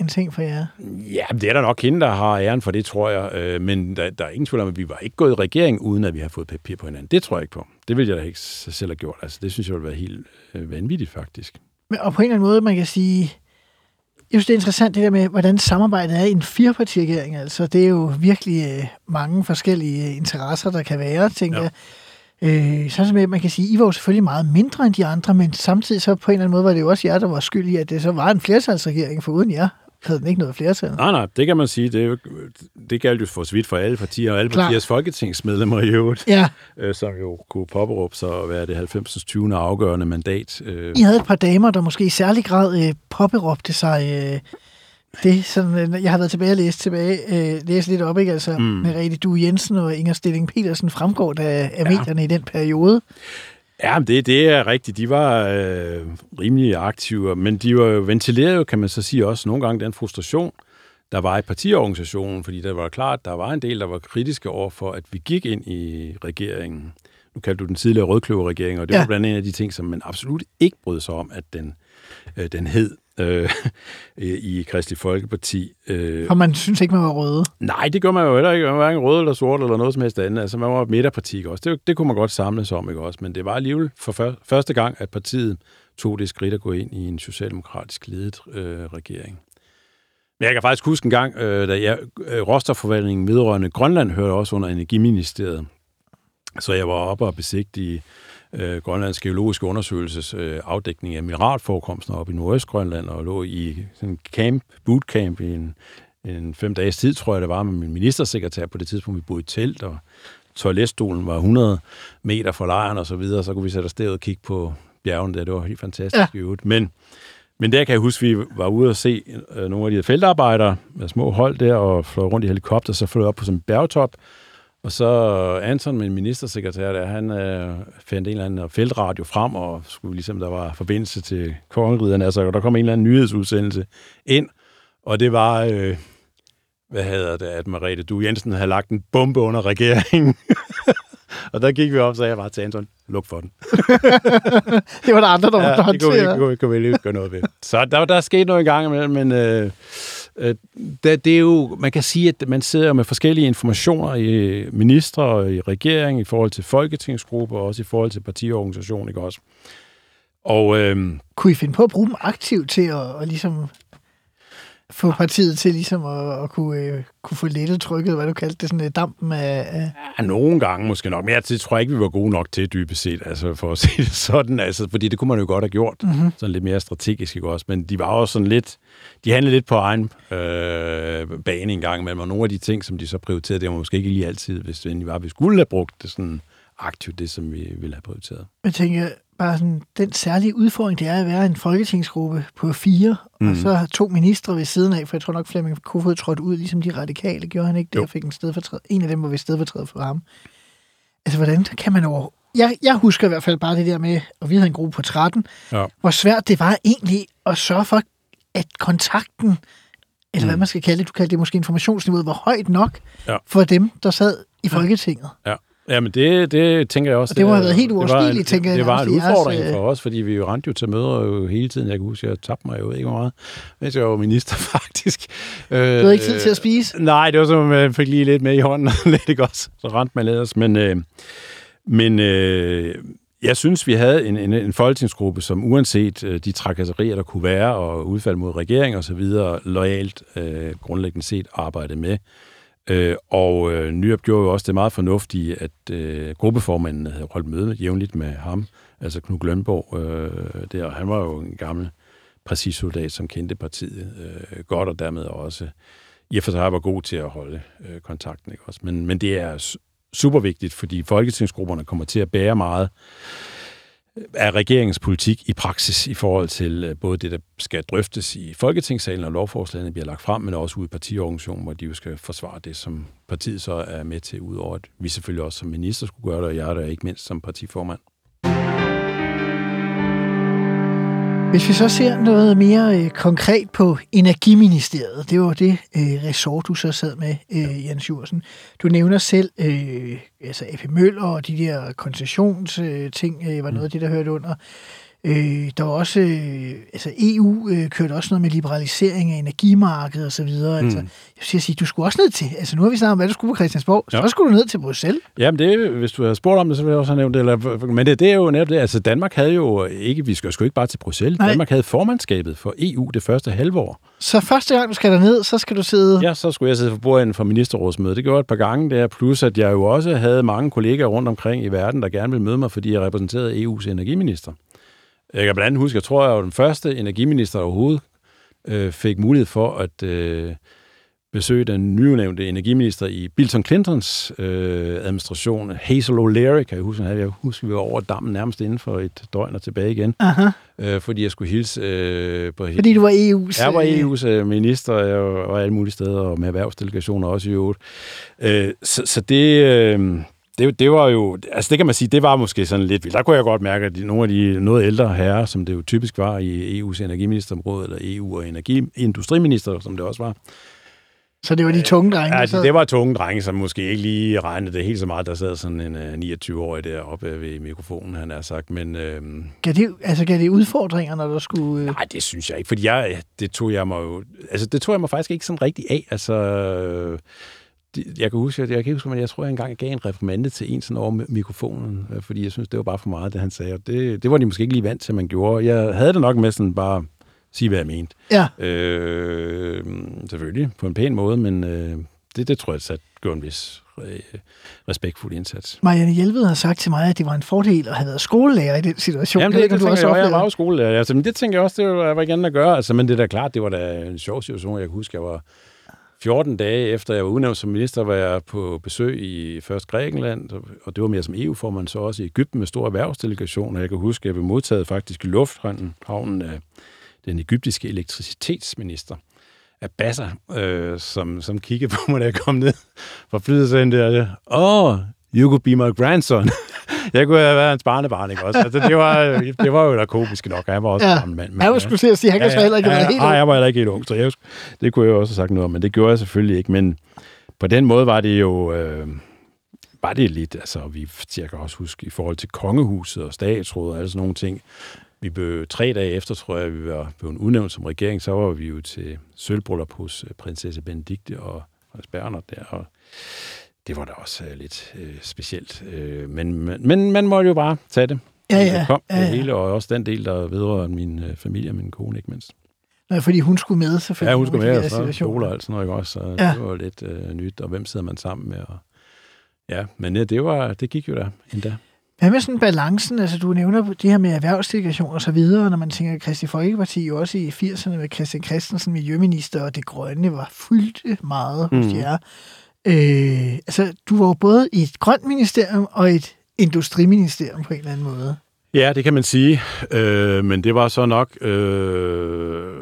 en ting for jer. Ja, det er der nok hende, der har æren for det, tror jeg. Øh, men der, der er ingen tvivl om, at vi var ikke gået i regering, uden at vi har fået papir på hinanden. Det tror jeg ikke på. Det ville jeg da ikke selv have gjort. Altså, det synes jeg ville være helt øh, vanvittigt, faktisk. Men, og på en eller anden måde, man kan sige, jeg synes, det er interessant det der med, hvordan samarbejdet er i en firepartiregering. Altså, det er jo virkelig øh, mange forskellige interesser, der kan være, tænker Ja. jeg. Øh, sådan som at man kan sige, I var jo selvfølgelig meget mindre end de andre, men samtidig så på en eller anden måde var det jo også jer, der var skyld i, at det så var en flertalsregering, for uden jer havde den ikke noget flertal. Nej, nej, det kan man sige. Det, det galt jo for så vidt for alle partier, og alle Klar. partiers folketingsmedlemmer i øvrigt, Ja, øh, som jo kunne påberåbe sig at være det 90. 20. afgørende mandat. Øh, I havde et par damer, der måske i særlig grad øh, påberåbte sig øh, det, sådan, øh, jeg har været tilbage og læst, tilbage, øh, læst lidt op, ikke? Altså, mm. med Rete Du Jensen og Inger Stilling Petersen fremgår der af ja. medierne i den periode. Ja, men det, det er rigtigt. De var øh, rimelig aktive, men de var jo ventileret jo, kan man så sige, også nogle gange den frustration, der var i partiorganisationen, fordi der var klart, der var en del, der var kritiske over for, at vi gik ind i regeringen. Nu kaldte du den tidligere rødkløverregering, og det ja. var blandt andet en af de ting, som man absolut ikke brød sig om, at den, øh, den hed øh, i Kristelig Folkeparti. Øh. Og man synes ikke, man var røde? Nej, det gør man jo heller ikke. Man var hverken rød eller sort eller noget som helst andet. Altså, man var et midterparti ikke også. Det, det kunne man godt samles om, ikke også? Men det var alligevel for før, første gang, at partiet tog det skridt at gå ind i en socialdemokratisk ledet øh, regering. Men jeg kan faktisk huske en gang, øh, da jeg, øh, råstofforvaltningen vedrørende Grønland hørte også under Energiministeriet. Så jeg var oppe og besigtige øh, Grønlands Geologiske Undersøgelses øh, afdækning af mineralforekomster oppe i Nordøstgrønland, og lå i sådan en camp, bootcamp i en, en fem dages tid, tror jeg det var, med min ministersekretær på det tidspunkt. Vi boede i telt, og toiletstolen var 100 meter fra lejren og så videre, så kunne vi sætte os og kigge på bjergene der. Det var helt fantastisk ja. Men men der kan jeg huske, at vi var ude og se øh, nogle af de feltarbejdere med små hold der, og fløj rundt i helikopter, så fløj op på sådan en bjergtop, og så Anton, min ministersekretær, der, han øh, fandt en eller anden feltradio frem, og skulle ligesom, der var forbindelse til kongeriderne, altså, og der kom en eller anden nyhedsudsendelse ind, og det var, øh, hvad hedder det, at Marete Du Jensen havde lagt en bombe under regeringen. og der gik vi op, så jeg bare til Anton, luk for den. det var der andre, der ja, måtte håndtere. Det kunne vi, kunne vi ikke gøre noget ved. Så der, der er sket noget i gang imellem, men øh, øh, Øh, det, det er jo, man kan sige, at man sidder med forskellige informationer i øh, ministre og i regeringen i forhold til folketingsgrupper og også i forhold til partiorganisation, ikke også? Og, øhm, Kunne I finde på at bruge dem aktivt til at, at ligesom få partiet til ligesom at, at kunne, øh, kunne få lettet trykket, hvad du kaldte det, sådan uh, dampen af, af... Ja, nogle gange måske nok, men jeg tror ikke, vi var gode nok til dybest set, altså for at sige det sådan, altså, fordi det kunne man jo godt have gjort, mm-hmm. sådan lidt mere strategisk, ikke også, men de var også sådan lidt, de handlede lidt på egen øh, bane en gang imellem, og nogle af de ting, som de så prioriterede, det var måske ikke lige altid, hvis det var, vi skulle have brugt det sådan aktivt, det som vi ville have prioriteret. Jeg tænker, bare sådan, den særlige udfordring, det er at være en folketingsgruppe på fire, mm. og så to ministre ved siden af, for jeg tror nok, Flemming Kofod trådte ud, ligesom de radikale, gjorde han ikke og fik en stedfortræder. En af dem var ved stedfortræder for ham. Altså, hvordan kan man over... Jeg, jeg husker i hvert fald bare det der med, og vi havde en gruppe på 13, ja. hvor svært det var egentlig at sørge for, at kontakten, eller mm. hvad man skal kalde det, du kalder det måske informationsniveauet, var højt nok ja. for dem, der sad i Folketinget. Ja. Jamen, det, det tænker jeg også. Og det må have været helt uoverskueligt, tænker jeg. Det var en udfordring jeres, for os, fordi vi jo rendte jo til møder jo hele tiden. Jeg kan huske, jeg tabte mig jo ikke meget, mens jeg var minister, faktisk. Du havde ikke tid til at spise? Nej, det var som, man fik lige lidt med i hånden, lidt ikke også. Så rendte man ellers. Men, øh, men øh, jeg synes, vi havde en, en, en folketingsgruppe, som uanset øh, de trakasserier, der kunne være, og udfald mod regering og så videre, lojalt øh, grundlæggende set arbejdede med Øh, og øh, Nyrup gjorde jo også det meget fornuftige, at øh, gruppeformanden havde holdt møde jævnligt med ham, altså Knud Lønborg øh, der. Han var jo en gammel præcis soldat, som kendte partiet øh, godt, og dermed også i og for sig var god til at holde øh, kontakten. Ikke også? Men, men det er super vigtigt, fordi folketingsgrupperne kommer til at bære meget er regeringens politik i praksis i forhold til øh, både det, der skal drøftes i Folketingssalen, og lovforslagene bliver lagt frem, men også ude i partiorganisationen, hvor de jo skal forsvare det, som partiet så er med til, udover at vi selvfølgelig også som minister skulle gøre det, og jeg er der ikke mindst som partiformand. Hvis vi så ser noget mere øh, konkret på Energiministeriet, det var det øh, ressort, du så sad med, øh, Jens Jursen. Du nævner selv øh, altså AP Møller og de der koncessionsting, øh, var noget af det, der hørte under. Øh, der var også, øh, altså EU øh, kørte også noget med liberalisering af energimarkedet og så videre. Mm. Altså, jeg vil sige, du skulle også ned til, altså nu har vi snakket om, hvad du skulle på Christiansborg, ja. så skulle du ned til Bruxelles. Jamen det, hvis du havde spurgt om det, så ville jeg også have nævnt det. Eller, men det, det er jo netop det, altså Danmark havde jo ikke, vi skal jo ikke bare til Bruxelles, Nej. Danmark havde formandskabet for EU det første halvår. Så første gang, du skal ned, så skal du sidde... Ja, så skulle jeg sidde for bordet for ministerrådsmødet. Det gjorde jeg et par gange der, plus at jeg jo også havde mange kollegaer rundt omkring i verden, der gerne ville møde mig, fordi jeg repræsenterede EU's energiminister. Jeg kan blandt andet huske, jeg tror, jeg var den første energiminister overhovedet, øh, fik mulighed for at øh, besøge den nyudnævnte energiminister i Bill Clintons øh, administration, Hazel O'Leary, kan jeg huske, jeg husker, vi var over dammen nærmest inden for et døgn og tilbage igen, Aha. øh, fordi jeg skulle hilse øh, på Fordi du var EU's... jeg var øh, EU's øh, minister, og jeg var alle mulige steder, og med erhvervsdelegationer også i øvrigt. Øh, så, så det, øh, det, det var jo, altså det kan man sige, det var måske sådan lidt vildt. Der kunne jeg godt mærke, at nogle af de noget ældre herrer, som det jo typisk var i EU's energiministerområde, eller EU- og energiindustriminister, som det også var, Så det var de tunge drenge. Ja, der sad- det, var tunge drenge, som måske ikke lige regnede det helt så meget. Der sad sådan en uh, 29-årig deroppe ved mikrofonen, han har sagt. Men øh, Gav det, altså, gav det udfordringer, når du skulle... Øh... nej, det synes jeg ikke. Fordi jeg, det tog jeg mig jo... Altså, det tog jeg mig faktisk ikke sådan rigtig af. Altså, øh, jeg kan huske, jeg, jeg kan huske, men jeg tror, jeg engang gav en reprimande til en sådan over mi- mikrofonen, øh, fordi jeg synes, det var bare for meget, det han sagde. Og det, det var de måske ikke lige vant til, at man gjorde. Jeg havde det nok med sådan bare sige, hvad jeg mente. Ja, Øh, selvfølgelig, på en pæn måde, men øh, det, det tror jeg sat gjorde en vis øh, respektfuld indsats. Marianne Hjelved har sagt til mig, at det var en fordel at have været skolelærer i den situation. Jamen, Jeg det, det, om det du jeg, også jeg, jeg var jo skolelærer. Altså, men det tænker jeg også, det var, var igen at gøre. Altså, men det er da klart, det var da en sjov situation. Jeg kan huske, jeg var 14 dage efter jeg var udnævnt som minister, var jeg på besøg i først Grækenland, og- det var mere som EU-formand, så også i Ægypten med store erhvervsdelegationer. Jeg kan huske, at jeg blev modtaget faktisk i lufthavnen havnen af den egyptiske elektricitetsminister, Abbasser, øh, som, som kiggede på mig, da jeg kom ned fra flyet, og sagde åh, oh, you could be my grandson jeg kunne have været hans barnebarn, ikke også? Altså, det, var, det var jo da komisk nok, han var også Ja. gammel mand. men- Jeg var skulle til at sige, han kan så heller ikke have været helt Nej, jeg var heller ikke helt ung, så jeg, det kunne jeg også have sagt noget om, men det gjorde jeg selvfølgelig ikke. Men på den måde var det jo... Øh, var det lidt, altså vi, jeg kan også huske, i forhold til kongehuset og statsrådet og alle sådan nogle ting, vi blev tre dage efter, tror jeg, vi var blevet udnævnt som regering, så var vi jo til sølvbryllup hos øh, prinsesse Benedikte og Hans Bernhard der, og det var da også øh, lidt øh, specielt. Øh, men, men, men man må jo bare tage det. Ja, ja. Det kom, Ja, det ja. hele, og også den del, der vedrører min øh, familie og min kone, ikke mindst. Nej, fordi hun skulle med, selvfølgelig. Ja, hun skulle med, der og så skole og alt sådan noget, ikke også? Så Ja. det var lidt øh, nyt, og hvem sidder man sammen med? Og, ja, men ja, det, var, det gik jo da endda. Hvad med sådan balancen? Altså, du nævner det her med erhvervsdelegation og så videre, når man tænker, at Kristi Folkeparti jo også i 80'erne med Christian Christensen, miljøminister, og det grønne var fyldt meget hos Mhm. jer. Øh, altså, du var jo både i et grønt ministerium og et industriministerium på en eller anden måde. Ja, det kan man sige, øh, men det var så nok... Øh,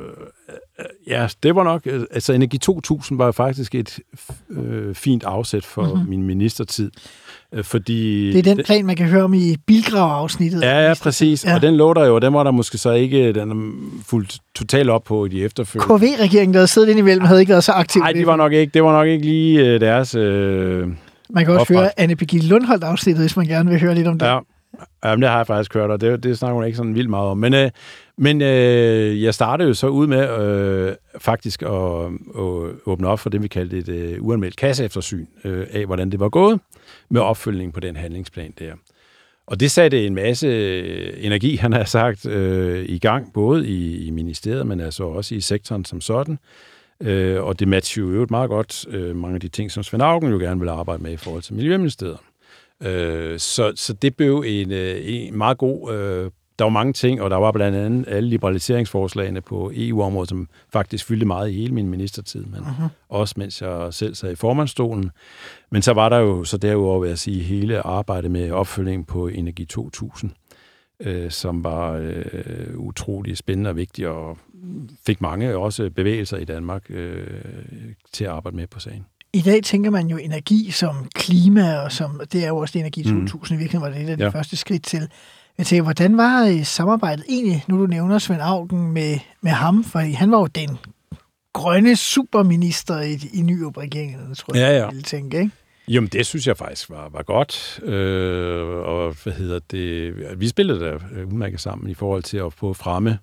ja, det var nok... øh, Altså, Energi 2000 var faktisk et øh, fint afsæt for Mhm. mm-hmm. min ministertid, øh, fordi... Det er den plan, man kan høre om i bilgrav-afsnittet. Ja, ja, præcis. Ja. Og den lå der jo, og den var der måske så ikke den fuldt totalt op på i de efterfølgende. KV-regeringen, der havde siddet indimellem, havde ikke været så aktiv. Nej, det var nok ikke, det var nok ikke lige øh, deres... Øh, Man kan også opret. høre Anne Birgitte Lundholdt afsnittet, hvis man gerne vil høre lidt om det. Ja, Jamen, det har jeg faktisk hørt, og det, det snakker hun ikke sådan vildt meget om. Men, øh, men øh, jeg startede jo så ud med øh, faktisk at, at åbne op for det, vi kaldte et øh, uanmeldt kasseeftersyn øh, af, hvordan det var gået med opfølgningen på den handlingsplan der. Og det satte en masse øh, energi, han har sagt, øh, i gang, både i, i ministeriet, men altså også i sektoren som sådan. Øh, og det matcher jo øvrigt meget godt øh, mange af de ting, som Svend Augen jo gerne vil arbejde med i forhold til Miljøministeriet. Øh, så, så det blev en, øh, en meget god... Øh, der var mange ting, og der var blandt andet alle liberaliseringsforslagene på EU-området, som faktisk fyldte meget i hele min ministertid, men uh-huh. også mens jeg selv sad i formandstolen. Men så var der jo så derudover, vil jeg sige, hele arbejdet med opfølging på Energi 2000, øh, som var øh, utrolig spændende og vigtigt, og fik mange også bevægelser i Danmark øh, til at arbejde med på sagen. I dag tænker man jo energi som klima, og som, det er jo også det Energi Mm. 2000, i virkeligheden var det et af de Ja. første skridt til. Jeg tænker, hvordan var øh, samarbejdet egentlig, nu du nævner Svend Augen med, med ham, for han var jo den grønne superminister i, i Nyrup-regeringen, tror jeg, Ja, ja. ville tænke, ikke? Jamen, det synes jeg faktisk var, var godt. Øh, og hvad hedder det? Vi spillede da øh, udmærket sammen i forhold til at få fremme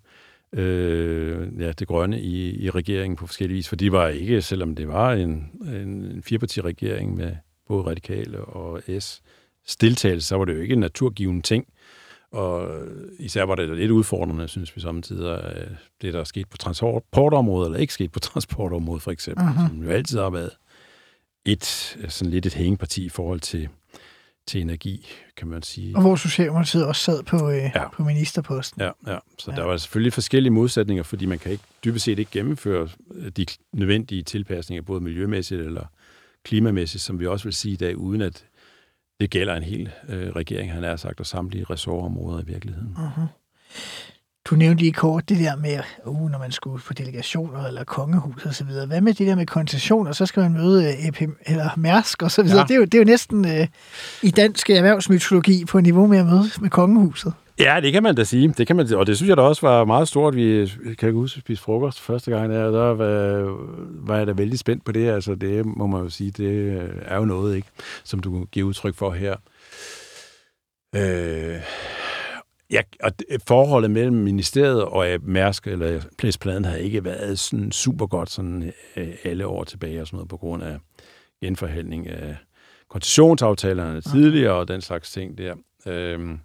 øh, ja, det grønne i, i regeringen på forskellige vis. For de var ikke, selvom det var en, en, en firepartiregering med både radikale og S, stiltagelse, så var det jo ikke en naturgiven ting. Og især var det lidt udfordrende, synes vi samtidig, øh, det der er sket på transportområdet, eller ikke sket på transportområdet for eksempel, uh-huh. som jo altid har været et sådan lidt et hængeparti i forhold til til energi, kan man sige. Og hvor Socialdemokratiet også sad på, øh, Ja. på ministerposten. Ja, ja. Så Ja. ja. der var selvfølgelig forskellige modsætninger, fordi man kan ikke dybest set ikke gennemføre øh, de nødvendige tilpasninger, både miljømæssigt eller klimamæssigt, som vi også vil sige i dag, uden at det gælder en hel øh, regering, han har sagt, og samtlige ressortområder i virkeligheden. Uh-huh. Du nævnte lige kort det der med, uh, når man skulle på delegationer eller kongehus og så videre. Hvad med det der med koncessioner? Så skal man møde øh, EP, eller Mærsk og så videre. Ja. Det, er jo, det er jo næsten øh, i dansk erhvervsmytologi på niveau med at møde med kongehuset. Ja, det kan man da sige. Det kan man, og det synes jeg da også var meget stort. Vi kan ikke huske, at spise frokost første gang der, der var, var jeg da vældig spændt på det. Altså, det må man jo sige, det er jo noget, ikke, som du giver udtryk for her. Øh, ja, og det- forholdet mellem ministeriet og øh, Mærsk eller Plæspladen har ikke været sådan super godt sådan øh, alle år tilbage og sådan noget på grund af genforhandling af koncessionsaftalerne tidligere og den slags ting der. Øhm,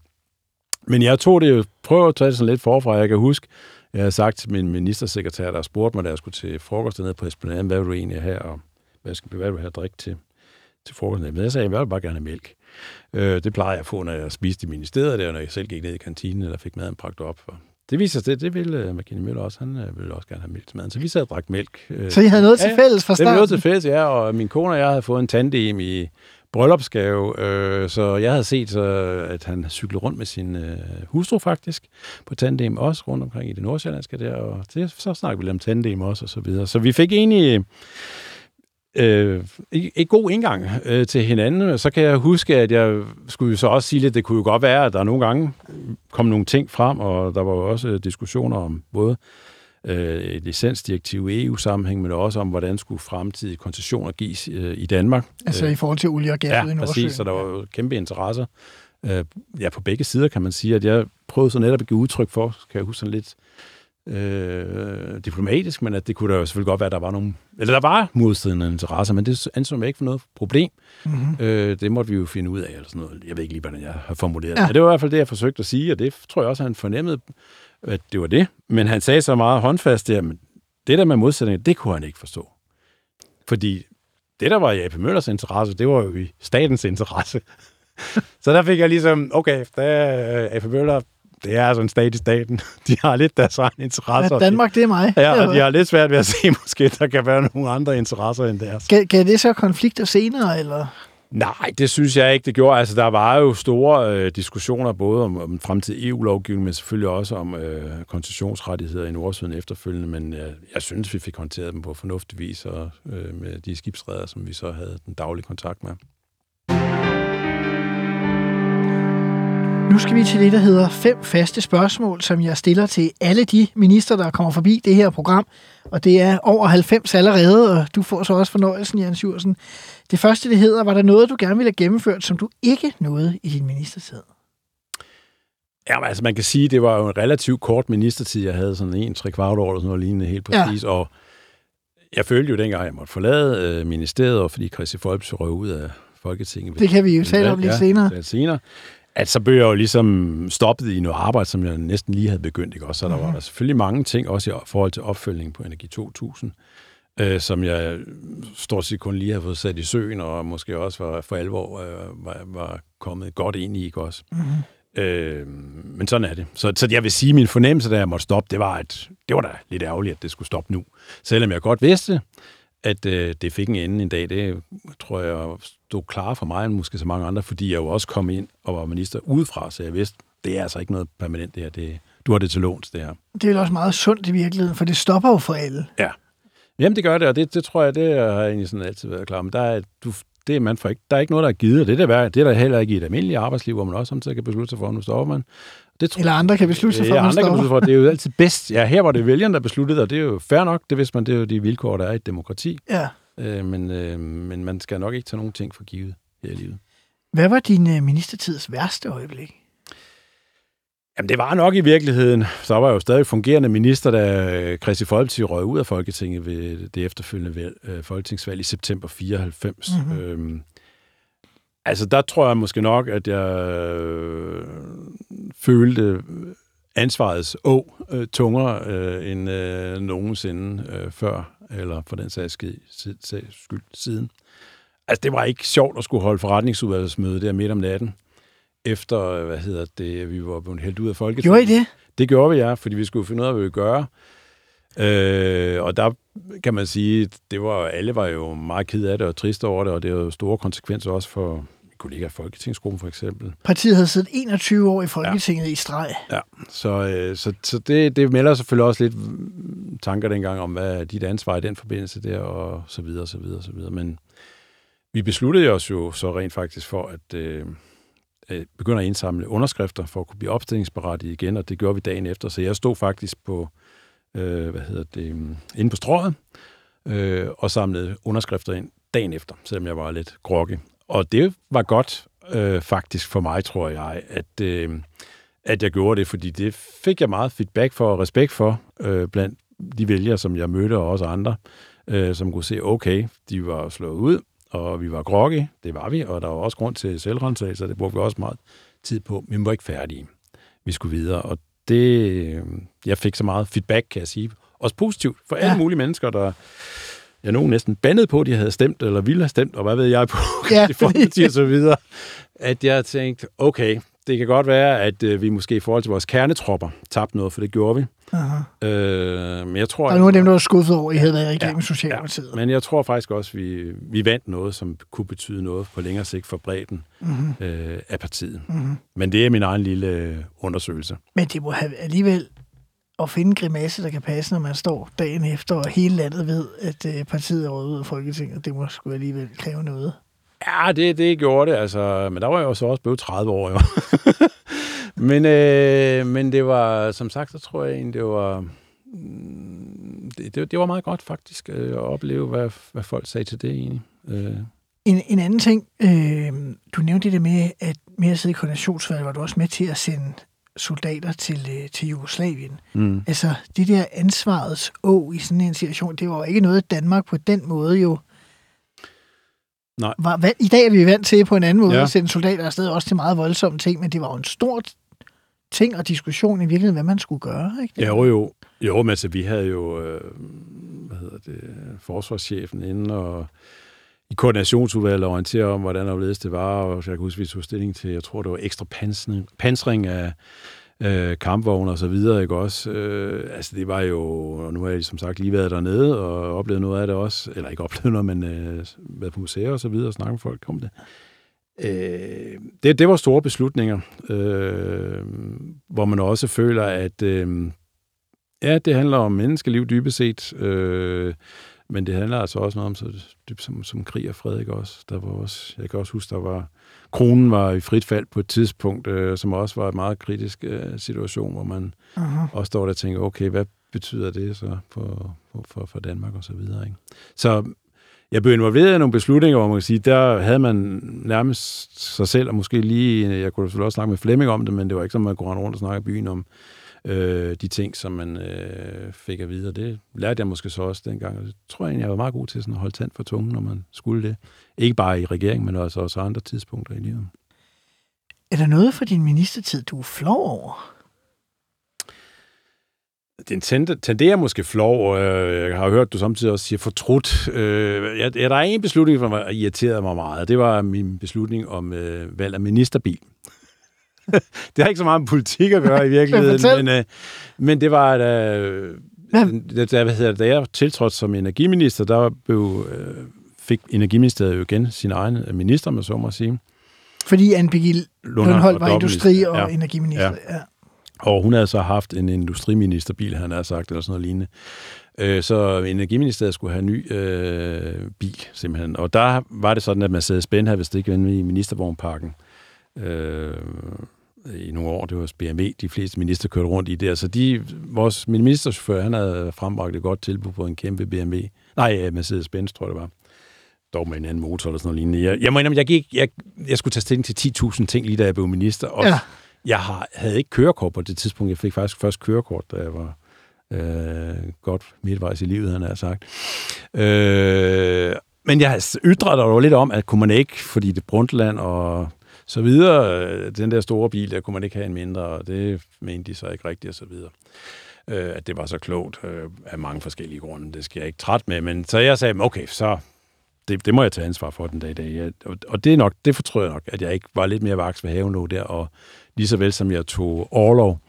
men jeg tog det jo, prøver at tage det sådan lidt forfra. Jeg kan huske, jeg havde sagt til min ministersekretær, der spurgte mig, da jeg skulle til frokost dernede på Esplanaden, hvad vil du egentlig have, og hvad, skal, hvad vil du have at drikke til, til frokost? Men jeg sagde, jeg vil bare gerne have mælk. Øh, det plejede jeg at få, når jeg spiste i ministeriet, der, når jeg selv gik ned i kantinen, eller fik maden bragt op. Og det viser sig, det, det ville uh, McKinney Møller også. Han uh, ville også gerne have mælk til maden. Så vi sad og drak mælk. øh, Så I havde noget til fælles fra det var noget starten? til fælles, ja, og min kone og jeg havde fået en tandem i bryllupsgave, øh, så jeg havde set, så, at han cyklede rundt med sin øh, hustru faktisk, på tandem også rundt omkring i det nordsjællandske der, og det, så snakkede vi lidt om tandem også, og så videre. Så vi fik egentlig øh, en, god indgang øh, til hinanden. Så kan jeg huske, at jeg skulle så også sige lidt, det kunne jo godt være, at der nogle gange kom nogle ting frem, og der var jo også diskussioner om både øh, licensdirektiv i EU-sammenhæng, men også om, hvordan skulle fremtidige koncessioner gives øh, i Danmark. Altså i forhold til olie og gas Ja, ude i Nordsøen. præcis, så der var jo kæmpe interesser. Øh, ja, på begge sider kan man sige, at jeg prøvede så netop at give udtryk for, kan jeg huske sådan lidt øh, diplomatisk, men at det kunne da jo selvfølgelig godt være, at der var nogle, eller der var modstridende interesser, men det anså jeg ikke for noget problem. Mm-hmm. Øh, det måtte vi jo finde ud af, eller sådan noget. Jeg ved ikke lige, hvordan jeg har formuleret Ja. det. Det var i hvert fald det, jeg forsøgte at sige, og det tror jeg også, han fornemmede, at det var det. Men han sagde så meget håndfast, der, men det der med modsætninger, det kunne han ikke forstå. Fordi det, der var i AP Møllers interesse, det var jo i statens interesse. så der fik jeg ligesom, okay, der er AP Møller, det er altså en stat i staten. De har lidt deres egen interesser. Ja, Danmark, det er mig. Ja, og de har lidt svært ved at se, måske der kan være nogle andre interesser end deres. Gav, gav det så konflikter senere, eller? Nej, det synes jeg ikke, det gjorde. Altså, der var jo store øh, diskussioner både om, om fremtidig EU-lovgivning, men selvfølgelig også om øh, koncessionsrettigheder i Nordsøen efterfølgende, men øh, jeg synes, vi fik håndteret dem på fornuftig vis, og øh, med de skibsredder, som vi så havde den daglige kontakt med. Nu skal vi til det, der hedder fem faste spørgsmål, som jeg stiller til alle de minister, der kommer forbi det her program. Og det er over 90 allerede, og du får så også fornøjelsen, Jens Jursen. Det første, det hedder, var der noget, du gerne ville have gennemført, som du ikke nåede i din ministertid? Ja, altså man kan sige, det var jo en relativt kort ministertid. Jeg havde sådan en tre kvart år eller sådan noget lignende helt præcis, ja. og jeg følte jo dengang, jeg måtte forlade øh, ministeriet, og fordi Christi Folkeparti røg ud af Folketinget. Det kan vi jo tale om lidt senere. Lidt senere. At så blev jeg jo ligesom stoppet i noget arbejde, som jeg næsten lige havde begyndt. Ikke? Også, så der Mhm. var der selvfølgelig mange ting, også i forhold til opfølgning på Energi 2000, øh, som jeg stort set kun lige har fået sat i søen, og måske også var for alvor øh, var, var kommet godt ind i. Ikke også? Mm-hmm. Øh, men sådan er det. Så, så jeg vil sige, at min fornemmelse, da jeg måtte stoppe, det var, at det var da lidt ærgerligt, at det skulle stoppe nu. Selvom jeg godt vidste, at øh, det fik en ende en dag, det tror jeg stod klar for mig, end måske så mange andre, fordi jeg jo også kom ind og var minister udefra, så jeg vidste, det er altså ikke noget permanent det her. Det, du har det til låns, det her. Det er vel også meget sundt i virkeligheden, for det stopper jo for alle. Ja. Jamen, det gør det, og det, det tror jeg, det har jeg egentlig sådan altid været klar. Men der er, du, det er man for ikke, der er ikke noget, der er givet, og det er der, det er der heller ikke i et almindeligt arbejdsliv, hvor man også samtidig kan beslutte sig for, at nu stopper man. Det tror, Eller andre kan beslutte sig for, ja, andre kan beslutte for, det er jo altid bedst. Ja, her var det vælgerne, der besluttede, og det er jo fair nok, det vidste man, det er jo de vilkår, der er i et demokrati. Ja. Øh, men, øh, men man skal nok ikke tage nogen ting for givet her i livet. Hvad var din øh, ministertids værste øjeblik? Jamen, det var nok i virkeligheden. Så var jo stadig fungerende minister, da øh, Christi Folkeparti røg ud af Folketinget ved det efterfølgende valg, øh, folketingsvalg i september 94. Mhm. Mm-hmm. Øhm, altså, der tror jeg måske nok, at jeg øh, følte ansvarets å øh, tungere øh, end øh, nogensinde øh, før, eller for den sags skyld, siden. Altså, det var ikke sjovt at skulle holde forretningsudvalgsmøde der midt om natten, efter, hvad hedder det, vi var blevet hældt ud af Folketinget. Gjorde I det? Det gjorde vi, ja, fordi vi skulle finde ud af, hvad vi ville gøre. Øh, og der kan man sige, det var, alle var jo meget ked af det og triste over det, og det jo store konsekvenser også for min kollega i Folketingsgruppen for eksempel. Partiet havde siddet 21 år i Folketinget ja. i streg. Ja, så, øh, så, så det, det melder selvfølgelig også lidt tanker dengang om, hvad er dit ansvar i den forbindelse der, og så videre, så videre, så videre. Men vi besluttede os jo så rent faktisk for at øh, øh, begynde at indsamle underskrifter for at kunne blive opstillingsberettiget igen, og det gjorde vi dagen efter. Så jeg stod faktisk på, øh, hvad hedder det, mm, inde på strået, øh, og samlede underskrifter ind dagen efter, selvom jeg var lidt groggy. Og det var godt øh, faktisk for mig, tror jeg, at, øh, at jeg gjorde det, fordi det fik jeg meget feedback for og respekt for øh, blandt de vælgere, som jeg mødte, og også andre, øh, som kunne se, okay, de var slået ud, og vi var groggy, det var vi, og der var også grund til selvrensagelse, det brugte vi også meget tid på, men vi var ikke færdige. Vi skulle videre, og det, øh, jeg fik så meget feedback, kan jeg sige, også positivt for alle Ja. mulige mennesker, der jeg nogen næsten bandet på, at de havde stemt, eller ville have stemt, og hvad ved jeg på, Ja, ja, i Folkeparti og så videre, at jeg tænkte, okay, det kan godt være, at øh, vi måske i forhold til vores kernetropper tabte noget, for det gjorde vi. Aha. Øh, men jeg tror, Der er nogle af dem, der var skuffet over, at I havde været i regering Ja, Socialdemokratiet. men jeg tror faktisk også, at vi, vi vandt noget, som kunne betyde noget på længere sigt for bredden Mm-hmm. øh, af partiet. Mm-hmm. Men det er min egen lille øh, undersøgelse. Men det må have alligevel at finde en grimasse, der kan passe, når man står dagen efter, og hele landet ved, at øh, partiet er røget ud af Folketinget. Det må sgu alligevel kræve noget. Ja, det, det gjorde det, altså. Men der var jeg jo så også blevet 30 år, jo. men, øh, men det var, som sagt, så tror jeg egentlig, det var... mm, Det, det, det var meget godt faktisk øh, at opleve, hvad, hvad folk sagde til det egentlig. Øh, En, en anden ting, øh, du nævnte det der med, at med at sidde i koordinationsvalget, var du også med til at sende soldater til, øh, til Jugoslavien. mm. Altså, det der ansvarets å i sådan en situation, det var jo ikke noget, Danmark på den måde jo Nej. Var, I dag er vi vant til på en anden måde Ja. at sende soldater afsted, også til meget voldsomme ting, men det var jo en stor ting og diskussion i virkeligheden, hvad man skulle gøre. Ikke? Jo, jo. Jo, men altså, vi havde jo, øh, hvad hedder det, forsvarschefen inde og i koordinationsudvalget orientere om, hvordan og det var, og jeg kan huske, vi tog stilling til, jeg tror, det var ekstra pansring, pansring af øh, kampvogne og så videre, ikke også? Øh, altså, det var jo, og nu har jeg som sagt lige været dernede og oplevet noget af det også, eller ikke oplevet noget, men øh, været på museer og så videre og snakket med folk om det. Øh, det, det var store beslutninger, øh, hvor man også føler, at øh, ja, det handler om menneskeliv dybest set, øh, men det handler altså også noget om så dybt som, som krig og fred, ikke også? Der var også, jeg kan også huske, der var, kronen var i frit fald på et tidspunkt, øh, som også var en meget kritisk øh, situation, hvor man Aha. også står der og tænker, okay, hvad betyder det så for, for, for, Danmark og så videre, ikke? Så jeg blev involveret i nogle beslutninger, hvor man kan sige, der havde man nærmest sig selv, og måske lige, jeg kunne også snakke med Flemming om det, men det var ikke som, man kunne rundt og snakke i byen om øh, de ting, som man øh, fik at vide, og det lærte jeg måske så også dengang, og det tror jeg egentlig, jeg var meget god til sådan at holde tand for tungen, når man skulle det. Ikke bare i regeringen, men også, også andre tidspunkter i livet. Er der noget for din ministertid, du er flov over? Den tende- tenderer måske flov, øh, jeg har hørt, at du samtidig også siger fortrudt. Øh, ja, der er en beslutning, som har irriteret mig meget, det var min beslutning om øh, valg af ministerbil. det har ikke så meget med politik at gøre i virkeligheden, men, øh, men det var, da, øh, da, hvad hedder da jeg tiltrådte som energiminister, der blev, øh, fik Energiministeriet jo igen sin egen minister, med så må sige. Fordi Anne Birgit Lundholdt var industri- og Ja. energiminister. Ja. Ja. Og hun havde så haft en industriministerbil, han har sagt, eller sådan noget lignende. Øh, Så Energiministeriet skulle have en ny øh, bil, simpelthen. Og der var det sådan, at Mercedes Benz havde vist ikke været med i ministervognparken øh, i nogle år. Det var BMW, de fleste minister kørte rundt i der. Så de, vores ministerchauffør, han havde frembragt et godt tilbud på en kæmpe BMW. Nej, øh, Mercedes Benz, tror jeg det var. Dog med en anden motor eller sådan noget lignende. Jeg, jeg må indrømme, jeg, gik, jeg, jeg skulle tage stilling til 10.000 ting, lige da jeg blev minister. Og Ja. jeg har, havde ikke kørekort på det tidspunkt. Jeg fik faktisk først kørekort, da jeg var øh, godt midtvejs i livet, han har sagt. Øh, men jeg ytrede dig lidt om, at kunne man ikke, fordi det er Brundtland og så videre, øh, den der store bil, der kunne man ikke have en mindre, og det mente de så ikke rigtigt, og så videre. Øh, at det var så klogt øh, af mange forskellige grunde. Det skal jeg ikke træt med, men så jeg sagde, okay, så det, det må jeg tage ansvar for den dag i dag. Jeg, og, og det er nok, det fortrød jeg nok, at jeg ikke var lidt mere vaks ved haven der, og lige så vel som jeg tog overlov,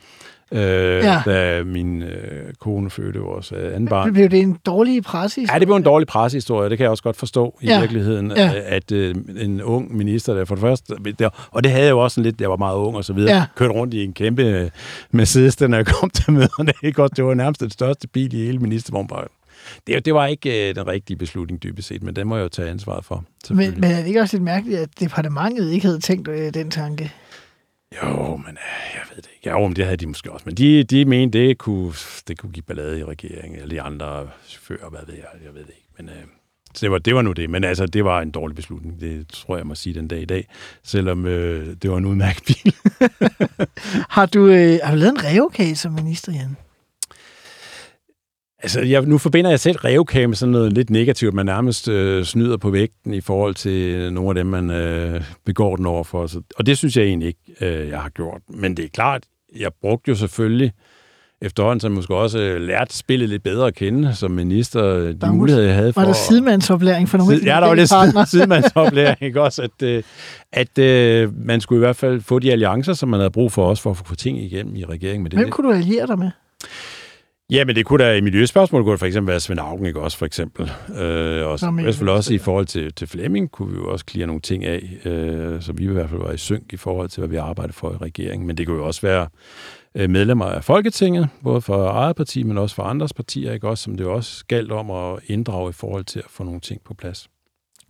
øh, ja. da min øh, kone fødte vores øh, anden barn. Blev det en dårlig pressehistorie? Ja, det blev en dårlig pressehistorie, det kan jeg også godt forstå i Ja. virkeligheden, Ja. at øh, en ung minister, der for det første, der, og det havde jeg jo også sådan lidt, jeg var meget ung og så videre, Ja. kørte rundt i en kæmpe øh, Mercedes, da jeg kom til møderne, ikke også? Det var nærmest den største bil i hele ministervognparken. Det, det var ikke øh, den rigtige beslutning dybest set, men den må jeg jo tage ansvaret for. Men, men er det ikke også lidt mærkeligt, at departementet ikke havde tænkt øh, den tanke? Jo, men øh, jeg ved det ikke. Jo, men det havde de måske også. Men de, de mente, det kunne, det kunne give ballade i regeringen, eller de andre chauffører, hvad ved jeg, jeg ved det ikke. Men, øh, så det var, det var nu det. Men altså, det var en dårlig beslutning. Det tror jeg, må sige den dag i dag. Selvom øh, det var en udmærket bil. Har du, øh, har du lavet en revokage som minister, Jan? Altså, jeg, nu forbinder jeg selv revkage med sådan noget lidt negativt. Man nærmest øh, snyder på vægten i forhold til nogle af dem, man øh, begår den over for. Så, og det synes jeg egentlig ikke, øh, jeg har gjort. Men det er klart, jeg brugte jo selvfølgelig efterhånden, som måske også øh, lært spillet lidt bedre at kende som minister, øh, de Der muligheder, jeg havde for... Var der sidemandsoplæring for nogle af Ja, der var lidt sidemandsoplæring, ikke også? At, øh, at øh, man skulle i hvert fald få de alliancer, som man havde brug for også for at få ting igennem i regeringen med det. Hvem kunne du alliere dig med? Ja, men det kunne da i miljøspørgsmål kunne det for eksempel være Svend Augen, ikke også, for eksempel. Øh, og Som så, i- selvfølgelig også i forhold til, til Flemming, kunne vi jo også klire nogle ting af, øh, så vi i hvert fald var i synk i forhold til, hvad vi arbejder for i regeringen. Men det kunne jo også være øh, medlemmer af Folketinget, både for eget parti, men også for andres partier, ikke også, som det jo også galt om at inddrage i forhold til at få nogle ting på plads.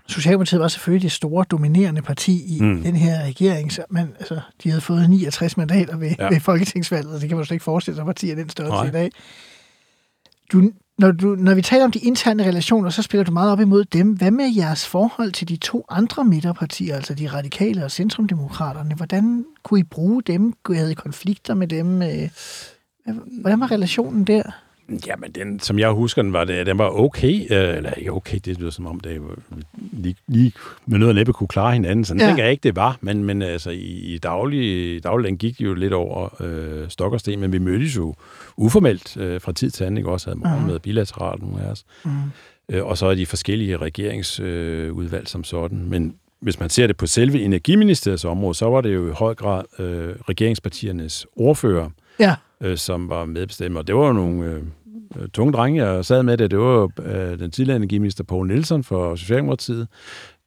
Socialdemokratiet var selvfølgelig det store, dominerende parti i mm. Den her regering, så, men altså, de havde fået 69 mandater ved, ja. Ved folketingsvalget, og det kan man slet ikke forestille sig, at partier den størrelse Nej. i dag. Du, når, du, når vi taler om de interne relationer, så spiller du meget op imod dem. Hvad med jeres forhold til de to andre midterpartier, altså de radikale og centrumdemokraterne? Hvordan kunne I bruge dem? Havde I konflikter med dem? Øh, hvordan var relationen der? Jamen, den, som jeg husker den, var det, den var okay, øh, eller ikke okay, det lyder som om, det var lige, lige med noget næppe kunne klare hinanden. Sådan Ja. tænker jeg ikke, det var, men, men altså, i, i daglig, dagligdagen gik det jo lidt over øh, stok og sten, men vi mødtes jo uformelt øh, fra tid til anden, ikke også havde morgenmøder bilateralt, nogle af os. Mm. Øh, og så er de forskellige regeringsudvalg øh, som sådan. Men hvis man ser det på selve Energiministeriets område, så var det jo i høj grad øh, regeringspartiernes ordfører, Ja, øh, som var medbestemmer. Det var jo nogle øh, øh, tunge drenge, jeg sad med det. Det var øh, den tidligere energiminister Poul Nielsen for Socialdemokratiet.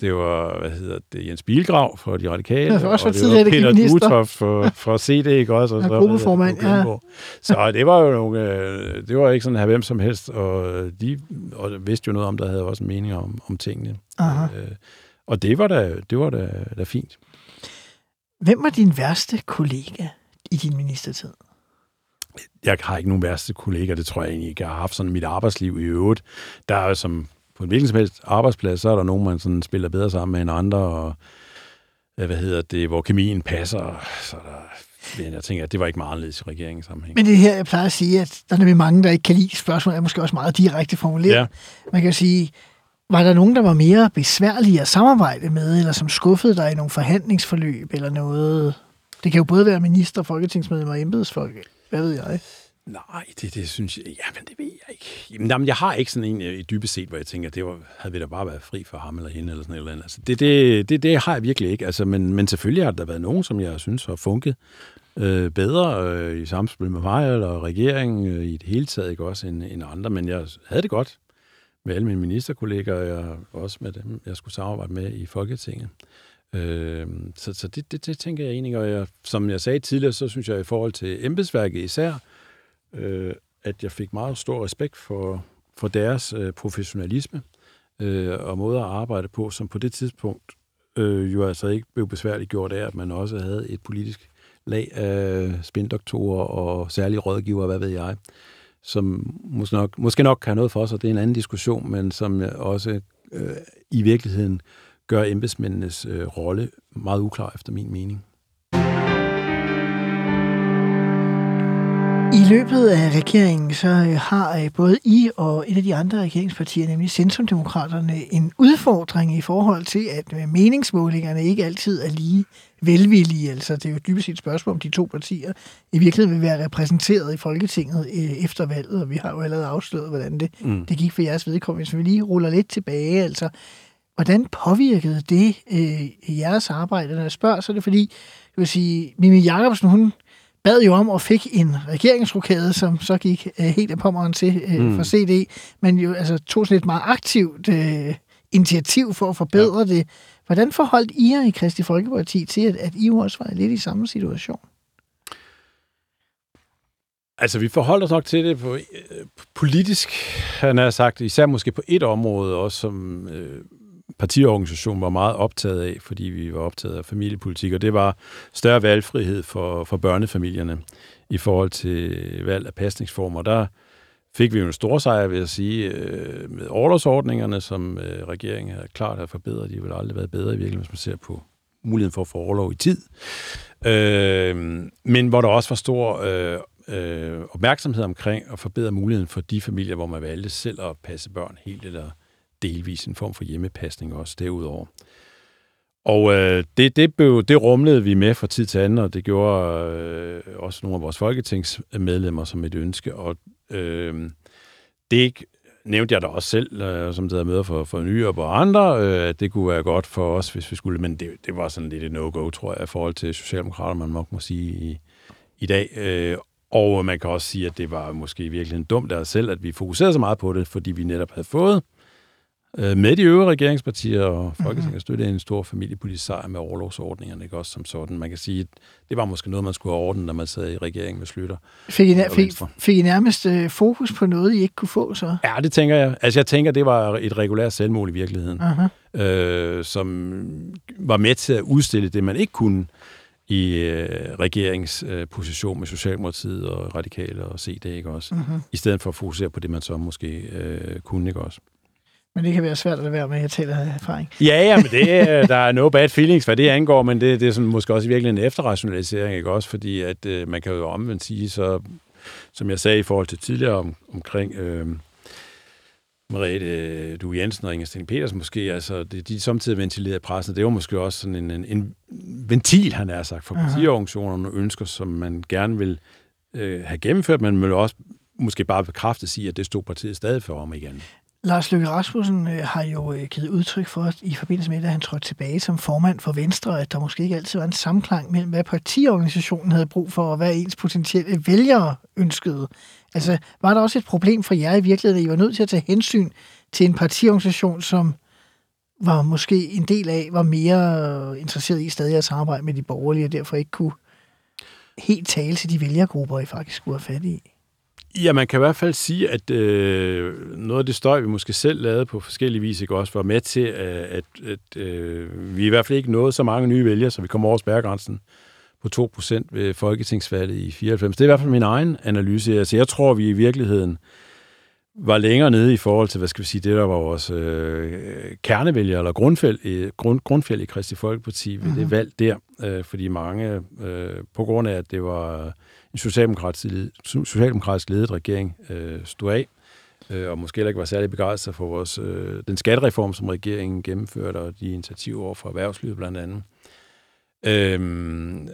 Det var, hvad hedder det, Jens Bilgrav for De Radikale. Ja, for også og var det var Peter. Dutoft for, for CD, ikke også? Og Ja, så, gruppeformand, Kronborg. Så det var jo nogle, øh, det var ikke sådan at have hvem som helst, og de og vidste jo noget om, der havde også en mening om, om tingene. aha. Øh, og det var da, det var da, da fint. Hvem var din værste kollega i din ministertid? Jeg har ikke nogen værste kolleger, det tror jeg egentlig ikke. Jeg har haft sådan mit arbejdsliv i øvrigt. Der er jo som på en hvilken som helst arbejdsplads, så er der nogen, man sådan spiller bedre sammen med end andre, og øh, hvad hedder det, hvor kemien passer, så er der, men jeg tænker, at det var ikke meget anderledes i regeringens sammenhæng. Men det er her, jeg plejer at sige, at der er nemlig mange, der ikke kan lide spørgsmål, er måske også meget direkte formuleret. Ja. Man kan sige, var der nogen, der var mere besværlige at samarbejde med, eller som skuffede dig i nogle forhandlingsforløb, eller noget? Det kan jo både være minister, folketingsmedlemmer og embedsfolk. Hvad ved jeg? Nej, det, det synes jeg, ja, men det ved jeg ikke. Jamen, jamen, jeg har ikke sådan en øh, i dybest set, hvor jeg tænker, det var, havde vi da bare været fri for ham eller hende, eller sådan et eller andet. Altså, det, det, det, det har jeg virkelig ikke. Altså, men, men selvfølgelig har der været nogen, som jeg synes har funket øh, bedre øh, i samspil med mig eller regeringen øh, i det hele taget, ikke også end, end andre. Men jeg havde det godt med alle mine ministerkolleger, og jeg, også med dem, jeg skulle samarbejde med i Folketinget. Øh, så så det, det, det tænker jeg egentlig, og jeg, som jeg sagde tidligere, så synes jeg i forhold til embedsværket især, øh, at jeg fik meget stor respekt for, for deres øh, professionalisme øh, og måde at arbejde på, som på det tidspunkt øh, jo altså ikke blev besværligt gjort af, at man også havde et politisk lag af spindoktorer og særlige rådgiver, hvad ved jeg, som måske nok, måske nok kan have noget for sig. Det er en anden diskussion, men som også øh, i virkeligheden gør embedsmændenes øh, rolle meget uklar efter min mening. I løbet af regeringen, så øh, har øh, både I og et af de andre regeringspartier, nemlig Centrumdemokraterne, en udfordring i forhold til, at øh, meningsmålingerne ikke altid er lige velvillige. Altså, det er jo dybest set et spørgsmål, om de to partier i virkeligheden vil være repræsenteret i Folketinget efter valget, og vi har jo allerede afsløret, hvordan det, Mm. det gik for jeres vedkommende. Hvis vi lige ruller lidt tilbage, altså, Hvordan påvirkede det øh, jeres arbejde? Når jeg spørger, så er det fordi, jeg vil sige, Mimi Jacobsen, hun bad jo om og fik en regeringsrokade, som så gik øh, helt af pommeren til øh, mm. for CD, men jo altså, tog sådan et meget aktivt øh, initiativ for at forbedre ja. det. Hvordan forholdt I jer i Kristi Folkeparti til, at, at I også var lidt i samme situation? Altså, vi forholder os nok til det på, øh, politisk, han har sagt, især måske på et område også, som øh, partiorganisation var meget optaget af, fordi vi var optaget af familiepolitik, og det var større valgfrihed for, for børnefamilierne i forhold til valg af pasningsformer. Der fik vi jo en stor sejr, vil jeg sige, øh, med overlovsordningerne, som øh, regeringen har klart har forbedret. De vil aldrig været bedre i virkeligheden, hvis man ser på muligheden for at få overlov i tid. Øh, men hvor der også var stor øh, øh, opmærksomhed omkring at forbedre muligheden for de familier, hvor man valgte selv at passe børn helt eller delvis en form for hjemmepasning også derudover. Og øh, det, det, blev, det rumlede vi med fra tid til anden, og det gjorde øh, også nogle af vores folketingsmedlemmer som et ønske. Og øh, det nævnte jeg da også selv, øh, som det havde møder for, for nye og andre, øh, at det kunne være godt for os, hvis vi skulle, men det, det var sådan lidt et no-go, tror jeg, i forhold til Socialdemokrater, man nok må sige i, i dag. Øh, og man kan også sige, at det var måske virkelig dumt af os selv, at vi fokuserede så meget på det, fordi vi netop havde fået med de øvrige regeringspartier og Folketinget mm-hmm. støtte en stor familiepolitisk sejr med overlovsordningerne, ikke også som sådan. Man kan sige, at det var måske noget, man skulle have ordnet, når man sad i regeringen med Slytter. Fik I, fik, fik I nærmest øh, fokus på noget, I ikke kunne få så? Ja, det tænker jeg. Altså jeg tænker, det var et regulært selvmål i virkeligheden, uh-huh. øh, som var med til at udstille det, man ikke kunne i øh, regeringsposition øh, med Socialdemokratiet og Radikale og CD, ikke også? Uh-huh. I stedet for at fokusere på det, man så måske øh, kunne, ikke også? Men det kan være svært at være med, at jeg taler af erfaring. Ja, ja, men det, der er no bad feelings, hvad det angår, men det, det er sådan, måske også virkelig en efterrationalisering, ikke også? Fordi at, øh, man kan jo omvendt sige, så, som jeg sagde i forhold til tidligere om, omkring øh, Merete Du Jensen og Inger Sten Peters måske, altså det, de samtidig ventilerede pressen, det var måske også sådan en, en, en ventil, han har sagt, for partiorganisationerne ønsker, som man gerne vil øh, have gennemført, men man vil også måske bare bekræfte sig, at det stod partiet stadig for om igen. Lars Løkke Rasmussen øh, har jo øh, givet udtryk for, at i forbindelse med, at han trådte tilbage som formand for Venstre, at der måske ikke altid var en samklang mellem, hvad partiorganisationen havde brug for, og hvad ens potentielle vælgere ønskede. Altså, var der også et problem for jer i virkeligheden, at I var nødt til at tage hensyn til en partiorganisation, som var måske en del af, var mere øh, interesseret i stadig at samarbejde med de borgerlige, og derfor ikke kunne helt tale til de vælgergrupper, I faktisk skulle have fat i? Ja, man kan i hvert fald sige, at øh, noget af det støj, vi måske selv lavede på forskellige vis, ikke også var med til, at, at, at øh, vi i hvert fald ikke nåede så mange nye vælgere, så vi kommer over spærregrænsen på 2% ved folketingsvalget i 94. Det er i hvert fald min egen analyse. Altså, jeg tror, vi i virkeligheden var længere nede i forhold til, hvad skal vi sige, det der var vores øh, kernevælger, eller grundfæld i, grund, grundfæld i Kristi Folkeparti ved mm-hmm. det mhm. valg der, øh, fordi mange, øh, på grund af, at det var en socialdemokratisk, socialdemokratisk ledet regering øh, stod af, øh, og måske heller ikke var særlig begejstret for vores, øh, den skattereform, som regeringen gennemførte, og de initiativer over for erhvervslivet blandt andet. Øhm,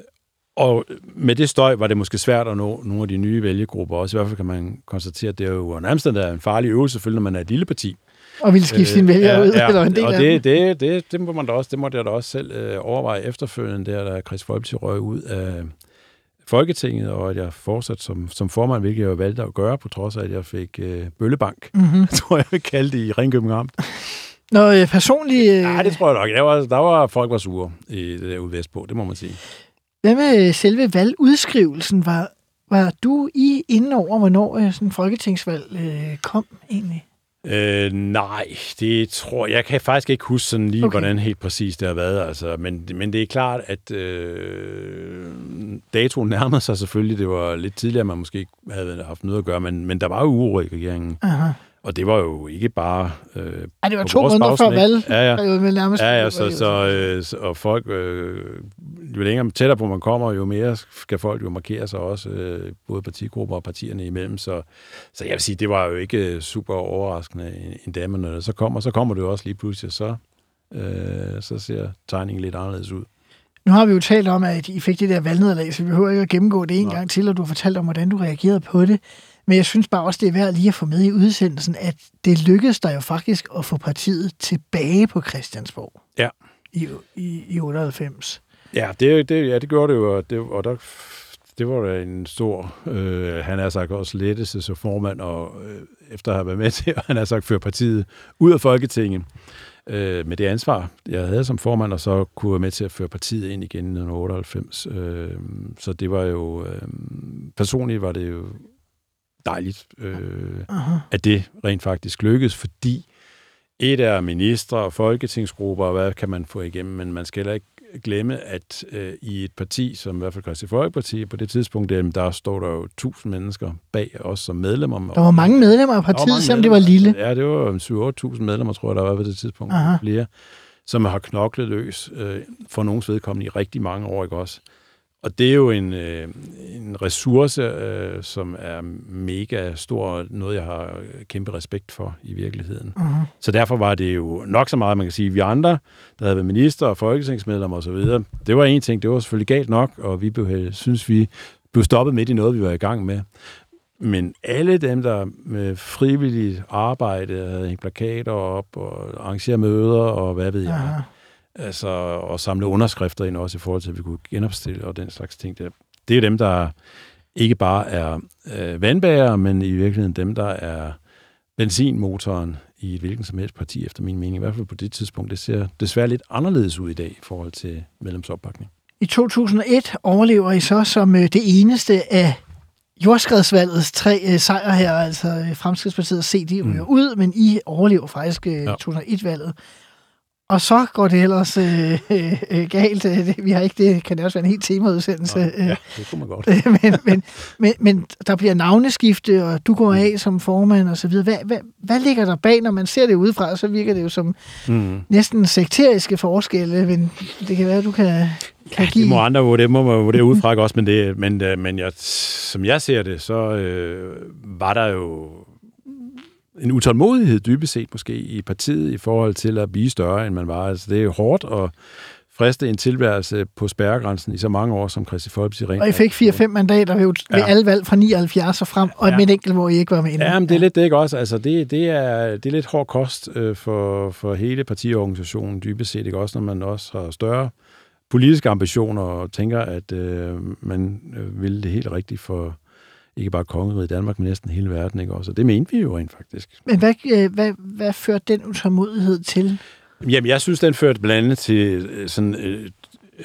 og med det støj var det måske svært at nå nogle af de nye vælgegrupper også. I hvert fald kan man konstatere, at det er jo nærmest en farlig øvelse, selvfølgelig, når man er et lille parti. Og vil skifte øh, sine vælgere ja, ud, ja, eller en del og af det, det, det, det, må man da også, det måtte jeg da også selv øh, overveje efterfølgende, der da Chris Folkeparti røg ud af, Folketinget, og at jeg fortsat som, som formand, hvilket jeg valgte at gøre, på trods af, at jeg fik øh, bøllebank, mm-hmm. tror jeg, jeg kaldte det i Ringkøbing Amt. Nå, øh, personligt... Øh... Nej, det tror jeg nok. Der var, der var folk var sure i det der ude vestpå, det må man sige. Hvad med selve valgudskrivelsen? Var, var du i inden over, hvornår øh, sådan folketingsvalg øh, kom egentlig? Øh, nej, det tror jeg. kan faktisk ikke huske sådan lige, okay. hvordan helt præcis det har været. Altså, men, men det er klart, at øh, datoen nærmede sig selvfølgelig. Det var lidt tidligere, man måske havde haft noget at gøre, men, men der var jo uro i regeringen. Aha. Og det var jo ikke bare... Øh, Ej, det var to måneder før valg. Ja, ja. nærmest ja, ja så, så, øh, så, og folk... Øh, jo længere tættere på man kommer, jo mere skal folk jo markere sig også, øh, både partigrupper og partierne imellem. Så, så jeg vil sige, det var jo ikke super overraskende endda, men når det så kommer, så kommer det jo også lige pludselig, så, øh, så ser tegningen lidt anderledes ud. Nu har vi jo talt om, at I fik det der valgnederlag, så vi behøver ikke at gennemgå det en Nej. gang til, og du har fortalt om, hvordan du reagerede på det. Men jeg synes bare også, det er værd lige at få med i udsendelsen, at det lykkedes dig jo faktisk at få partiet tilbage på Christiansborg Ja. i, i, i 98. Ja, det, det, ja, det gjorde det jo, og, det, og der, det var da en stor, øh, han har sagt også lettelse som formand, og øh, efter at have været med til, han har sagt, føre partiet ud af Folketinget øh, med det ansvar, jeg havde som formand, og så kunne jeg med til at føre partiet ind igen i 1998. Øh, så det var jo, øh, personligt var det jo dejligt, øh, Aha. at det rent faktisk lykkedes, fordi et er ministre og folketingsgrupper, og hvad kan man få igennem, men man skal heller ikke glemme, at øh, i et parti, som i hvert fald Christi Folkeparti, på det tidspunkt, der, der står der jo tusind mennesker bag os som medlemmer. Der var mange medlemmer af partiet, selvom det var lille. Ja, det var 7-8.000 medlemmer, tror jeg, der var på det tidspunkt. Aha. Flere, som har knoklet løs øh, for nogens vedkommende i rigtig mange år, ikke også? Og det er jo en, øh, en ressource, øh, som er mega stor, og noget, jeg har kæmpe respekt for i virkeligheden. Uh-huh. Så derfor var det jo nok så meget, man kan sige, vi andre, der havde været minister og folketingsmedlemmer osv., det var en ting, det var selvfølgelig galt nok, og vi blev, synes vi blev stoppet midt i noget, vi var i gang med. Men alle dem, der med frivilligt arbejde, havde hængt plakater op og arrangere møder og hvad ved jeg, Aha. Altså, og samle underskrifter ind også i forhold til, at vi kunne genopstille og den slags ting. Der. Det er dem, der ikke bare er øh, vandbærere, men i virkeligheden dem, der er benzinmotoren i et hvilken som helst parti, efter min mening. I hvert fald på det tidspunkt. Det ser desværre lidt anderledes ud i dag i forhold til medlemsopbakning. I 2001 overlever I så som øh, det eneste af jordskredsvalgets tre øh, sejre her, altså Fremskridspartiet og CD ryger mm. ud, men I overlever faktisk øh, Ja. 2001-valget. Og så går det ellers øh, øh, øh, galt. Øh, det- Vi har ikke det, kan det også være en helt temaudsendelse. Nå, øh, ja, det kunne man godt. men, men, men, men der bliver navneskifte, og du går af som formand og så videre. Hvad, hvad, hvad ligger der bag, når man ser det udefra? Så virker det jo som Mm. næsten sekteriske forskelle, men det kan være, at du kan, kan Ja, give... det må andre vurdere, må man vurdere udefra ikke også, men, det, men, øh, men jeg, som jeg ser det, så øh, var der jo en utålmodighed dybest set måske i partiet i forhold til at blive større, end man var. Altså, det er jo hårdt at friste en tilværelse på spærregrænsen i så mange år, som Christi Folkeparti rent Og I fik 4-5 mandater ved, ved Ja. alle valg fra 79 og frem, og Ja. med et enkelt, hvor I ikke var med endnu. Ja, men det er lidt det, ikke også? Altså, det, det, er, det er lidt hård kost øh, for, for hele partiorganisationen, dybest set, ikke også, når man også har større politiske ambitioner og tænker, at øh, man øh, vil det helt rigtigt for ikke bare kongeriget i Danmark, men næsten hele verden, ikke også? Og det mente vi jo rent faktisk. Men hvad, øh, hvad, hvad førte den utålmodighed til? Jamen, jeg synes, den førte blandt andet til øh, sådan øh,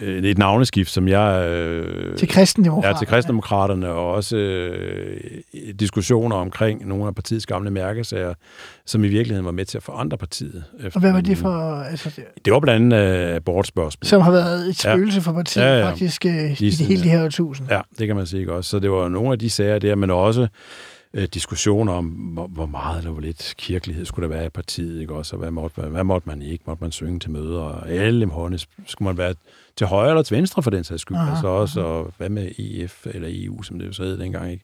øh, et navneskift, som jeg... Øh, Til kristendemokraterne? Ja, til kristendemokraterne, og også øh, diskussioner omkring nogle af partiets gamle mærkesager, som i virkeligheden var med til at forandre partiet. Og hvad var det for... Altså, det, Det var blandt andet øh, abortspørgsmål. som har været et Ja. spøgelse for partiet Ja, ja. faktisk øh, i det hele det ja. her årtusind. Ja, det kan man sige også. Så det var nogle af de sager der, men også øh, diskussioner om, hvor, hvor meget eller hvor lidt kirkelighed skulle der være i partiet, ikke også? Og hvad måtte, man, hvad måtte man ikke? Måtte man synge til møder? Og alle hårene skulle man være til højre eller til venstre for den sags skyld. Aha, altså også, og hvad med EF eller EU, som det jo så hed dengang, ikke?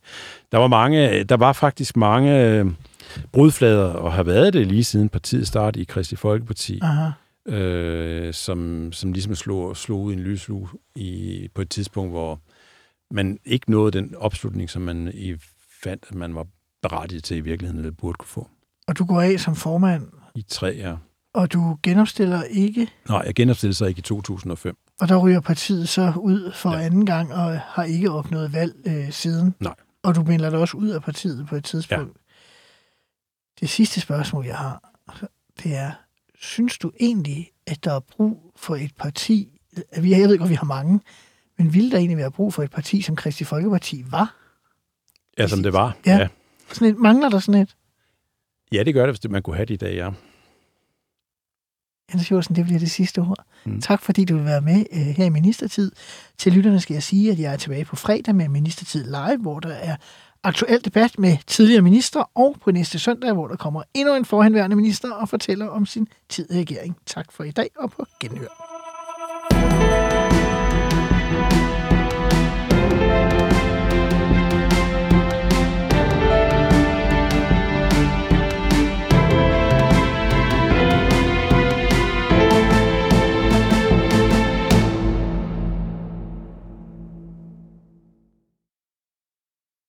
Der var mange, der var faktisk mange øh, brudflader, og har været det lige siden partiet startede i Kristi Folkeparti Aha. øh, som, som ligesom slog, slog ud i en lyslue i, på et tidspunkt, hvor man ikke nåede den opslutning, som man i fandt, at man var berettiget til i virkeligheden, eller burde kunne få. Og du går af som formand, I tre ja. og du genopstiller ikke, Nej, jeg genopstillede sig ikke i 2005. og der ryger partiet så ud for Ja. anden gang, og har ikke opnået valg øh, siden. Nej. Og du melder dig også ud af partiet på et tidspunkt. Ja. Det sidste spørgsmål, jeg har, det er, synes du egentlig, at der er brug for et parti, jeg ved ikke, om vi har mange, men ville der egentlig være brug for et parti, som Kristi Folkeparti var? Ja, som det var. Ja. ja. Sådan et, mangler der sådan et? Ja, det gør det, hvis det, man kunne have det i dag, ja. Jens Jorsen, det bliver det sidste ord. Mm. Tak fordi du vil være med øh, her i Ministertid. Til lytterne skal jeg sige, at jeg er tilbage på fredag med Ministertid Live, hvor der er aktuel debat med tidligere minister, og på næste søndag, hvor der kommer endnu en forhenværende minister og fortæller om sin tid i regering. Tak for i dag, og på genhør.